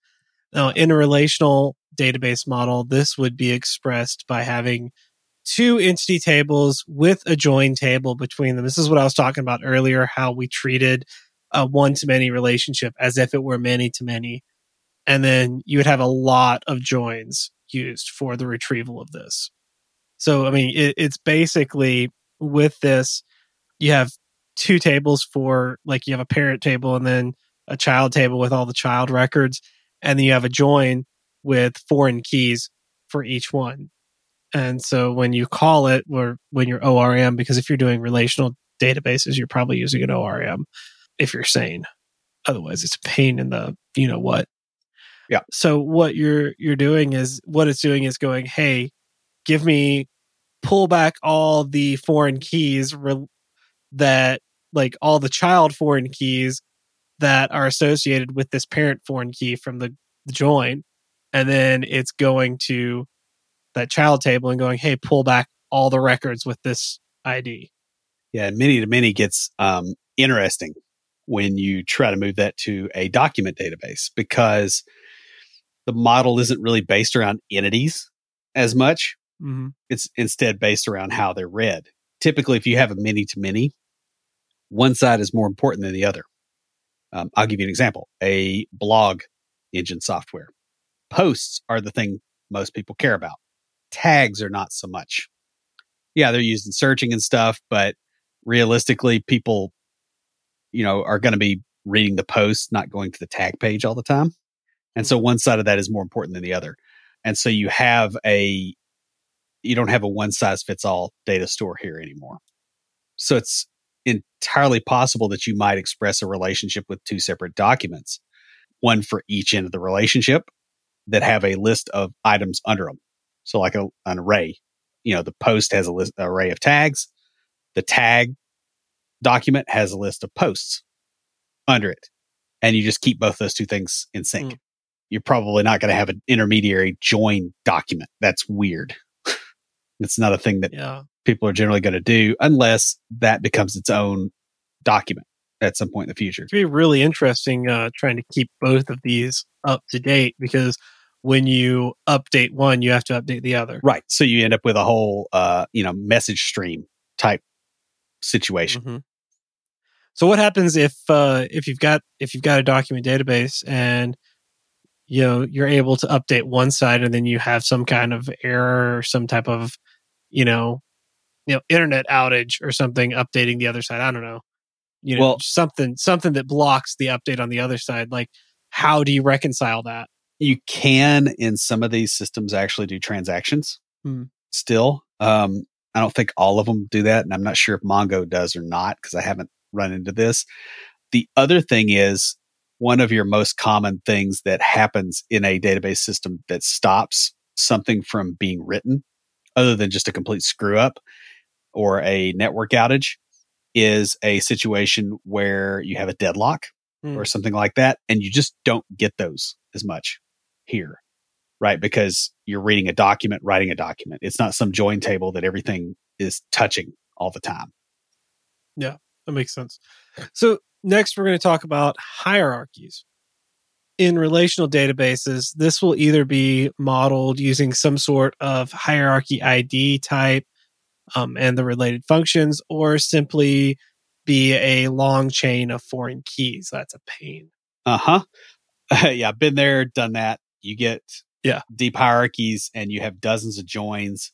Now, in a relational database model, this would be expressed by having two entity tables with a join table between them. This is what I was talking about earlier, how we treated a one to many relationship as if it were many to many and then you would have a lot of joins used for the retrieval of this. So, I mean, it, it's basically with this, you have two tables for like you have a parent table and then a child table with all the child records, and then you have a join with foreign keys for each one. And so when you call it or when you're ORM, because if you're doing relational databases, you're probably using an ORM if you're sane. Otherwise, it's a pain in the you know what. Yeah. So what you're you're doing is what it's doing is going, hey, give me pull back all the foreign keys re- that like all the child foreign keys that are associated with this parent foreign key from the, the join and then it's going to that child table and going hey pull back all the records with this id Yeah, and many to many gets um, interesting when you try to move that to a document database because the model isn't really based around entities as much. mm-hmm. It's instead based around how they're read. Typically, if you have a many to many, one side is more important than the other. Um, I'll give you an example a blog engine software. Posts are the thing most people care about, tags are not so much. Yeah, they're used in searching and stuff, but realistically, people, you know, are going to be reading the post, not going to the tag page all the time. And so one side of that is more important than the other. And so you have a, you don't have a one size fits all data store here anymore. So it's entirely possible that you might express a relationship with two separate documents, one for each end of the relationship that have a list of items under them. So like a, an array, you know, the post has a list array of tags. The tag document has a list of posts under it. And you just keep both those two things in sync. Mm. You're probably not going to have an intermediary join document. That's weird. it's not a thing that yeah people are generally going to do unless that becomes its own document at some point in the future. it'd be really interesting uh, trying to keep both of these up to date because when you update one you have to update the other Right. So you end up with a whole, uh, you know, message stream type situation. Mhm. So what happens if uh, if you've got if you've got a document database and you know you're able to update one side and then you have some kind of error or some type of you know you know internet outage or something updating the other side I don't know you know Well- something something that blocks the update on the other side like how do you reconcile that You can, in some of these systems, actually do transactions Hmm. still. Um, I don't think all of them do that. And I'm not sure if Mongo does or not because I haven't run into this. The other thing is one of your most common things that happens in a database system that stops something from being written, other than just a complete screw up or a network outage, is a situation where you have a deadlock Hmm. or something like that. And you just don't get those as much here, right? Because you're reading a document, writing a document. It's not some join table that everything is touching all the time. Yeah, that makes sense. So next we're going to talk about hierarchies. In relational databases, this will either be modeled using some sort of hierarchy ID type um, and the related functions, or simply be a long chain of foreign keys. That's a pain. Uh huh. yeah, been there, done that. You get Yeah. deep hierarchies and you have dozens of joins.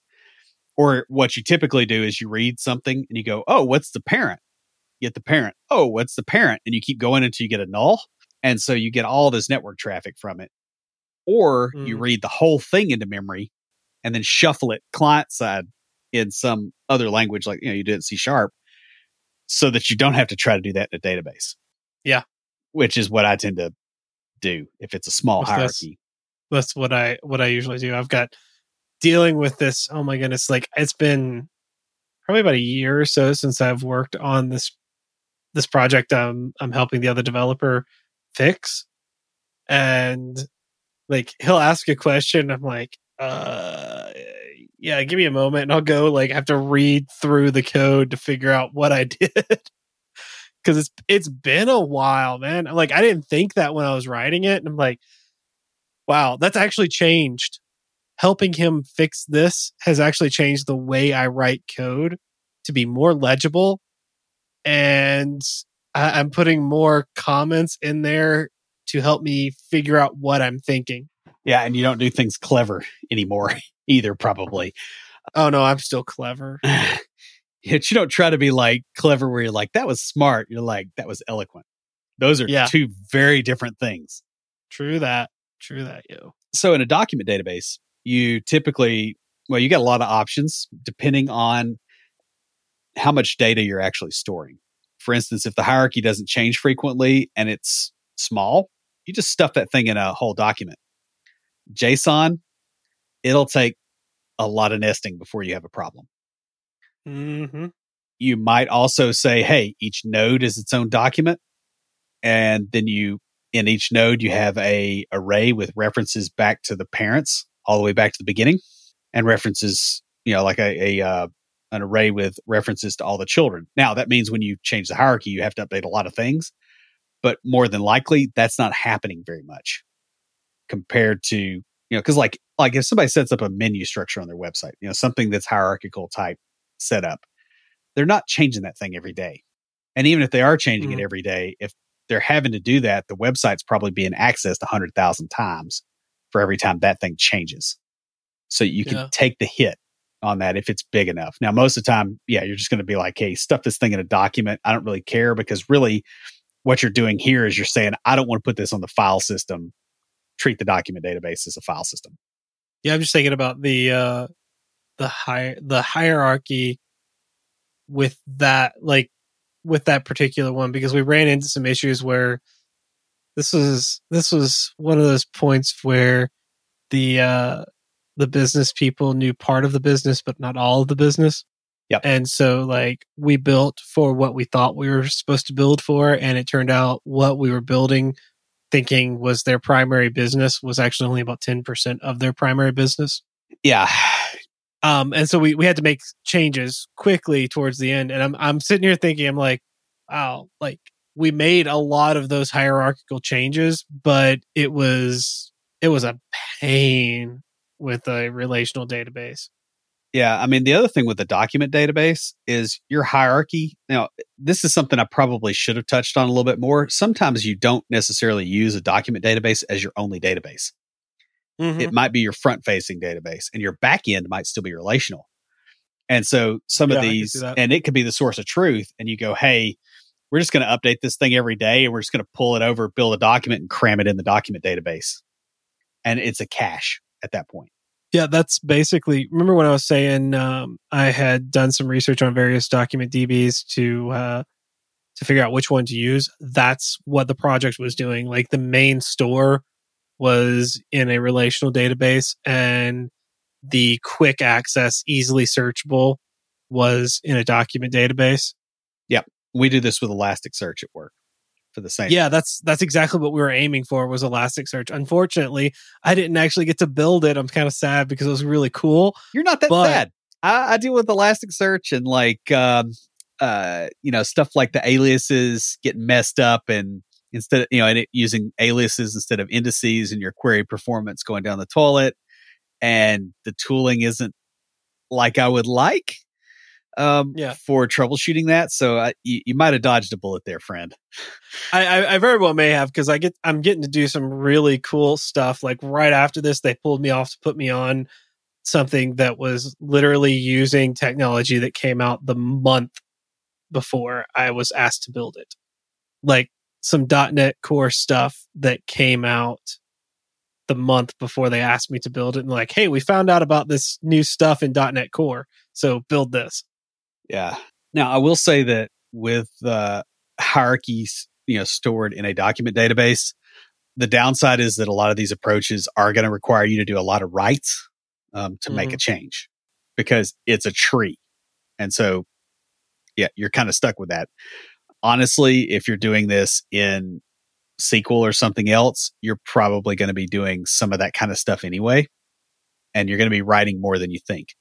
Or what you typically do is you read something and you go, oh, what's the parent? You get the parent. Oh, what's the parent? And you keep going until you get a null. And so you get all this network traffic from it. Or you Mhm. read the whole thing into memory and then shuffle it client side in some other language, like you know, you did in C sharp, so that you don't have to try to do that in a database. Yeah. Which is what I tend to do if it's a small Yes, that's- hierarchy. That's what I what I usually do. I've got dealing with this. Oh my goodness! Like it's been probably about a year or so since I've worked on this this project. I'm I'm helping the other developer fix, and like he'll ask a question. I'm like, uh, yeah, give me a moment, and I'll go like have to read through the code to figure out what I did. Because it's it's been a while, man. Like I didn't think that when I was writing it, and I'm like, wow, that's actually changed. Helping him fix this has actually changed the way I write code to be more legible. And I, I'm putting more comments in there to help me figure out what I'm thinking. Yeah, and you don't do things clever anymore either, probably. Oh no, I'm still clever. Yet you don't try to be like clever where you're like, that was smart. You're like, that was eloquent. Those are Yeah. two very different things. True that. True that, yo. so in a document database, you typically, well, you got a lot of options depending on how much data you're actually storing. For instance, if the hierarchy doesn't change frequently and it's small, you just stuff that thing in a whole document. JSON, it'll take a lot of nesting before you have a problem. Mm-hmm. You might also say, hey, each node is its own document. And then you, in each node, you have a array with references back to the parents all the way back to the beginning and references, you know, like a, a uh, an array with references to all the children. Now that means when you change the hierarchy, you have to update a lot of things, but more than likely that's not happening very much compared to, you know, cause like, like if somebody sets up a menu structure on their website, you know, something that's hierarchical type setup, they're not changing that thing every day. And even if they are changing Mhm. it every day, if they're having to do that, the website's probably being accessed a hundred thousand times for every time that thing changes. So you can Yeah. take the hit on that if it's big enough. Now, most of the time, yeah, you're just going to be like, hey, stuff this thing in a document. I don't really care because really what you're doing here is you're saying, I don't want to put this on the file system. Treat the document database as a file system. Yeah, I'm just thinking about the uh the high the hierarchy with that like with that particular one because we ran into some issues where this was this was one of those points where the uh the business people knew part of the business but not all of the business. Yep. And so like we built for what we thought we were supposed to build for and it turned out what we were building thinking was their primary business was actually only about 10% of their primary business. Yeah. Um, and so we, we had to make changes quickly towards the end. And I'm I'm sitting here thinking, I'm like, wow, like we made a lot of those hierarchical changes, but it was it was a pain with a relational database. Yeah. I mean, the other thing with the document database is your hierarchy. Now, this is something I probably should have touched on a little bit more. Sometimes you don't necessarily use a document database as your only database. Mm-hmm. It might be your front facing database and your back end might still be relational. And so some Yeah, of these, and it could be the source of truth. And you go, Hey, we're just going to update this thing every day and we're just going to pull it over, build a document and cram it in the document database. And it's a cache at that point. Yeah, that's basically. Remember when I was saying um, I had done some research on various document DBs to uh, to figure out which one to use. That's what the project was doing. Like the main store was in a relational database, and the quick access, easily searchable, was in a document database. Yep. We do this with Elasticsearch at work for the same. Yeah, that's that's exactly what we were aiming for was Elasticsearch. Unfortunately, I didn't actually get to build it. I'm kind of sad because it was really cool. You're not that But- bad. I, I deal with Elasticsearch and like, um, uh, you know, stuff like the aliases getting messed up and instead of, you know, and it using aliases instead of indices and your query performance going down the toilet and the tooling isn't like I would like. Um, Yeah. for troubleshooting that. So I, you, you might have dodged a bullet there, friend. I, I, I very well may have because I get I'm getting to do some really cool stuff. Like right after this, they pulled me off to put me on something that was literally using technology that came out the month before I was asked to build it. Like some .NET Core stuff that came out the month before they asked me to build it, and like, hey, we found out about this new stuff in .NET Core, so build this. Yeah. Now I will say that with uh, hierarchies, you know, stored in a document database, the downside is that a lot of these approaches are going to require you to do a lot of writes um, to make a change because it's a tree, and so yeah, you're kind of stuck with that. Honestly, if you're doing this in SQL or something else, you're probably going to be doing some of that kind of stuff anyway, and you're going to be writing more than you think.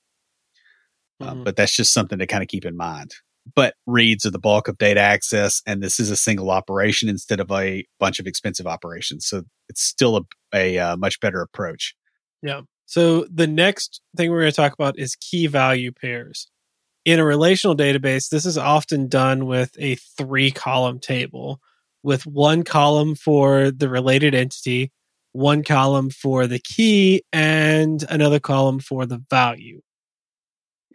Uh, Mhm. but that's just something to kind of keep in mind. But reads are the bulk of data access, and this is a single operation instead of a bunch of expensive operations. So it's still a, a uh, much better approach. Yeah. So the next thing we're going to talk about is key value pairs. In a relational database, this is often done with a three column table with one column for the related entity, one column for the key, and another column for the value.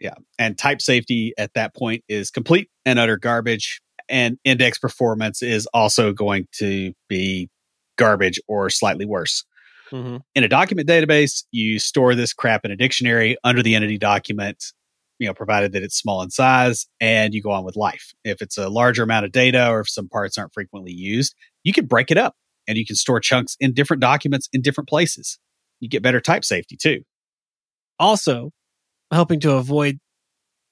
Yeah. And type safety at that point is complete and utter garbage. And index performance is also going to be garbage or slightly worse. Mm-hmm. in a document database, you store this crap in a dictionary under the entity document. You know, provided that it's small in size and you go on with life. If it's a larger amount of data or if some parts aren't frequently used, you can break it up and you can store chunks in different documents in different places. You get better type safety too. Also, helping to avoid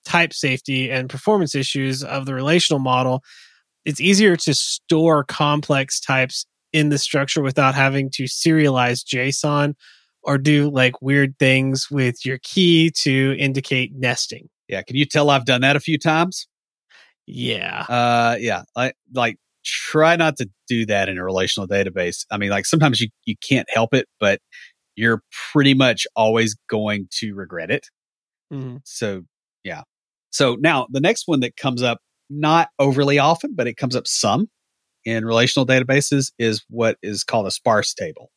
type safety and performance issues of the relational model, it's easier to store complex types in the structure without having to serialize JSON or do like weird things with your key to indicate nesting. Yeah. Can you tell I've done that a few times? Yeah. Uh, yeah. I like try not to do that in a relational database. I mean, like sometimes you, you can't help it, but you're pretty much always going to regret it. Mhm. So, yeah. So now the next one that comes up not overly often, but it comes up some in relational databases is what is called a sparse table.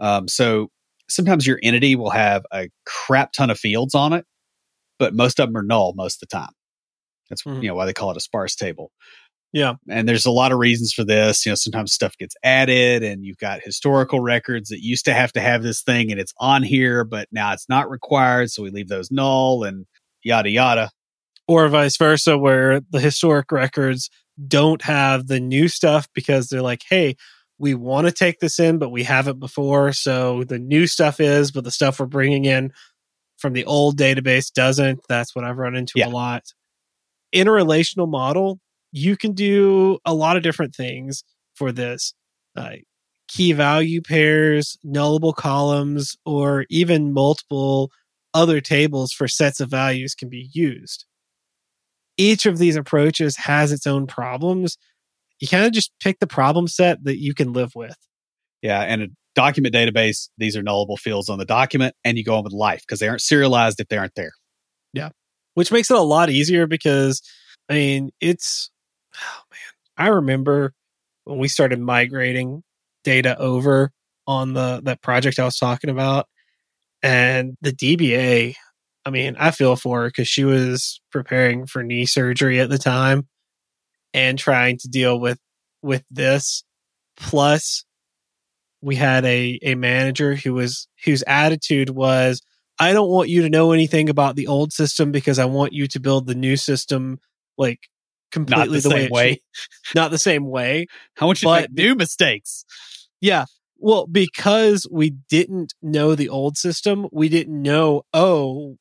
Um, so sometimes your entity will have a crap ton of fields on it, but most of them are null most of the time. That's Mhm. you know why they call it a sparse table. Yeah. And there's a lot of reasons for this. You know, sometimes stuff gets added and you've got historical records that used to have to have this thing and it's on here, but now it's not required. So we leave those null and yada yada. Or vice versa, where the historic records don't have the new stuff because they're like, hey, we want to take this in, but we haven't before. So the new stuff is, but the stuff we're bringing in from the old database doesn't. That's what I've run into Yeah. a lot. In a relational model, you can do a lot of different things for this. Uh, key value pairs, nullable columns, or even multiple other tables for sets of values can be used. Each of these approaches has its own problems. You kind of just pick the problem set that you can live with. Yeah. And a document database, these are nullable fields on the document and you go on with life because they aren't serialized if they aren't there. Yeah. Which makes it a lot easier because I mean, it's oh man, I remember when we started migrating data over on the that project I was talking about and the DBA, I mean, I feel for her cuz she was preparing for knee surgery at the time and trying to deal with with this plus we had a a manager who was whose attitude was I don't want you to know anything about the old system because I want you to build the new system like completely the, way, same way. should- not the same way. How much you make new mistakes? Yeah. Well, because we didn't know the old system, we didn't know, oh,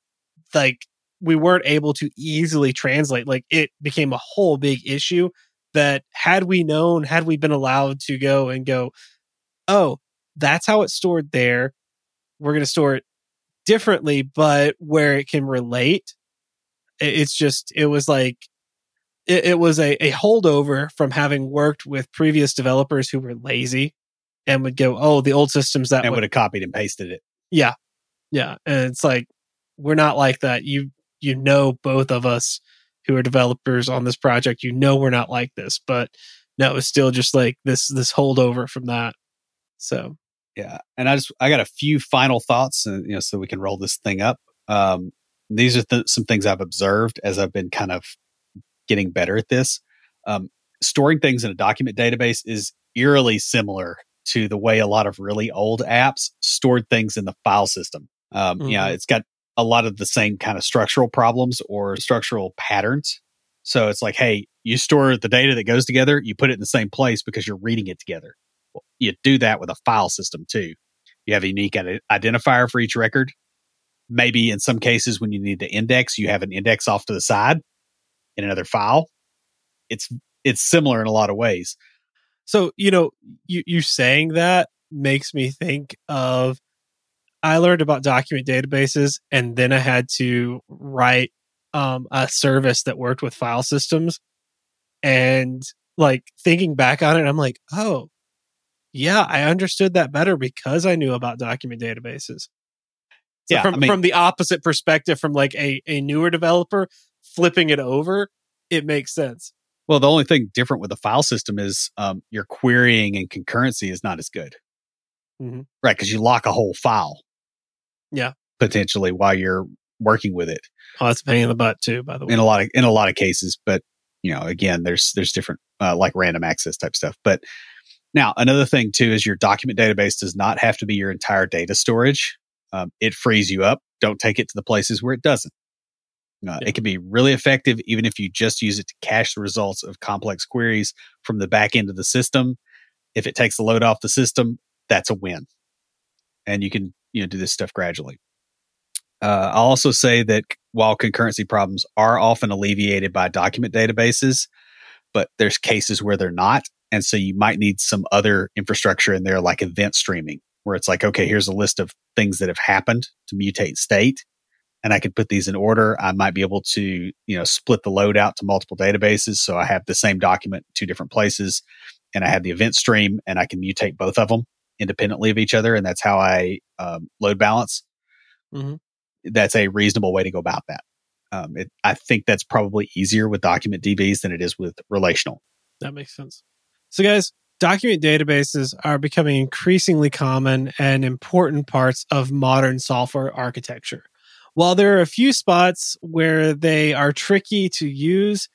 like we weren't able to easily translate. Like it became a whole big issue that had we known, had we been allowed to go and go, oh, that's how it's stored there. We're going to store it differently, but where it can relate. It's just, it was like, it, it was a, a holdover from having worked with previous developers who were lazy and would go, oh, the old systems that And would would have copied and pasted it. yeah. Yeah. And it's like, we're not like that. You, you know, both of us who are developers on this project, you know, we're not like this, but no, it's still just like this, this holdover from that. So, Yeah. And I just, I got a few final thoughts, and, you know, so we can roll this thing up. Um, these are th- some things I've observed as I've been kind of getting better at this. Um, storing things in a document database is eerily similar to the way a lot of really old apps stored things in the file system. Um, Yeah, Mhm. it's got a lot of the same kind of structural problems or structural patterns. So it's like, hey, you store the data that goes together, you put it in the same place because you're reading it together. Well, you do that with a file system too. You have a unique ide- identifier for each record. Maybe in some cases, when you need to index, you have an index off to the side in another file. It's it's similar in a lot of ways. so, you know, you, you saying that makes me think of, I learned about document databases and then I had to write um, a service that worked with file systems. And like thinking back on it, I'm like, oh, yeah, I understood that better because I knew about document databases. So Yeah, from I mean- from the opposite perspective, from like a, a newer developer flipping it over, it makes sense. Well, the only thing different with the file system is um, your querying and concurrency is not as good, Mhm. right? Because you lock a whole file, Yeah. potentially while you're working with it. Oh, that's a pain in the butt too, by the way. in a lot of in a lot of cases but you know again there's there's different uh, like random access type stuff but now another thing too is your document database does not have to be your entire data storage um, it frees you up don't take it to the places where it doesn't Uh, It can be really effective even if you just use it to cache the results of complex queries from the back end of the system. If it takes the load off the system, that's a win. And you can you know do this stuff gradually. Uh, I'll also say that while concurrency problems are often alleviated by document databases, but there's cases where they're not. And so you might need some other infrastructure in there, like event streaming, where it's like, okay, here's a list of things that have happened to mutate state. And I can put these in order. I might be able to, you know, split the load out to multiple databases. So I have the same document two different places and I have the event stream and I can mutate both of them independently of each other. And that's how I um, load balance. Mm-hmm. That's a reasonable way to go about that. Um, it, I think that's probably easier with document DBs than it is with relational. That makes sense. So, guys, document databases are becoming increasingly common and important parts of modern software architecture. While there are a few spots where they are tricky to use,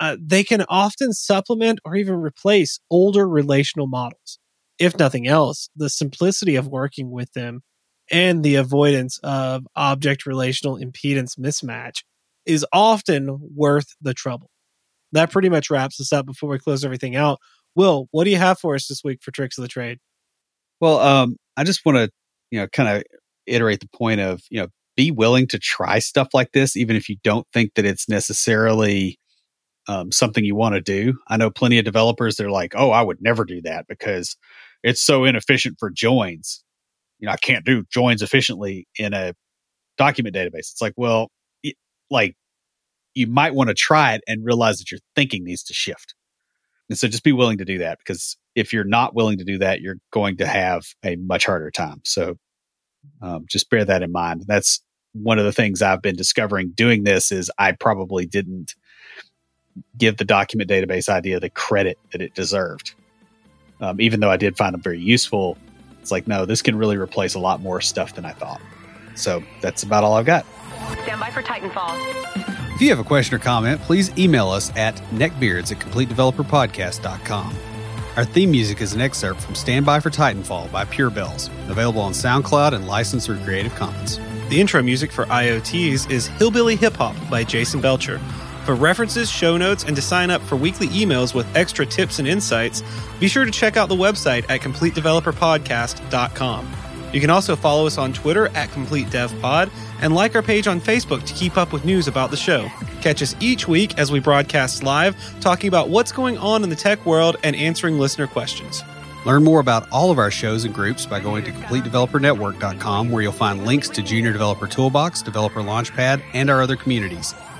uh, they can often supplement or even replace older relational models. If nothing else, the simplicity of working with them and the avoidance of object relational impedance mismatch is often worth the trouble. That pretty much wraps us up before we close everything out. Will, what do you have for us this week for tricks of the trade? Well, um, I just want to, you know, kind of iterate the point of, you know, be willing to try stuff like this, even if you don't think that it's necessarily um, something you want to do. I know plenty of developers, they're like, oh, I would never do that because it's so inefficient for joins. You know, I can't do joins efficiently in a document database. It's like, well, it, like you might want to try it and realize that your thinking needs to shift. And so just be willing to do that because if you're not willing to do that, you're going to have a much harder time. So um, just bear that in mind. That's one of the things I've been discovering doing this is I probably didn't give the document database idea the credit that it deserved. Um, even though I did find them very useful, it's like, no, this can really replace a lot more stuff than I thought. So that's about all I've got. Stand by for Titanfall. If you have a question or comment, please email us at neckbeards at completedeveloperpodcast.com. Our theme music is an excerpt from Stand By for Titanfall by Pure Bells, available on SoundCloud and licensed through Creative Commons. The intro music for IoTs is Hillbilly Hip Hop by Jason Belcher. For references, show notes, and to sign up for weekly emails with extra tips and insights, be sure to check out the website at CompleteDeveloperPodcast.com. You can also follow us on Twitter at CompleteDevPod and like our page on Facebook to keep up with news about the show. Catch us each week as we broadcast live, talking about what's going on in the tech world and answering listener questions. Learn more about all of our shows and groups by going to CompleteDeveloperNetwork.com, where you'll find links to Junior Developer Toolbox, Developer Launchpad, and our other communities.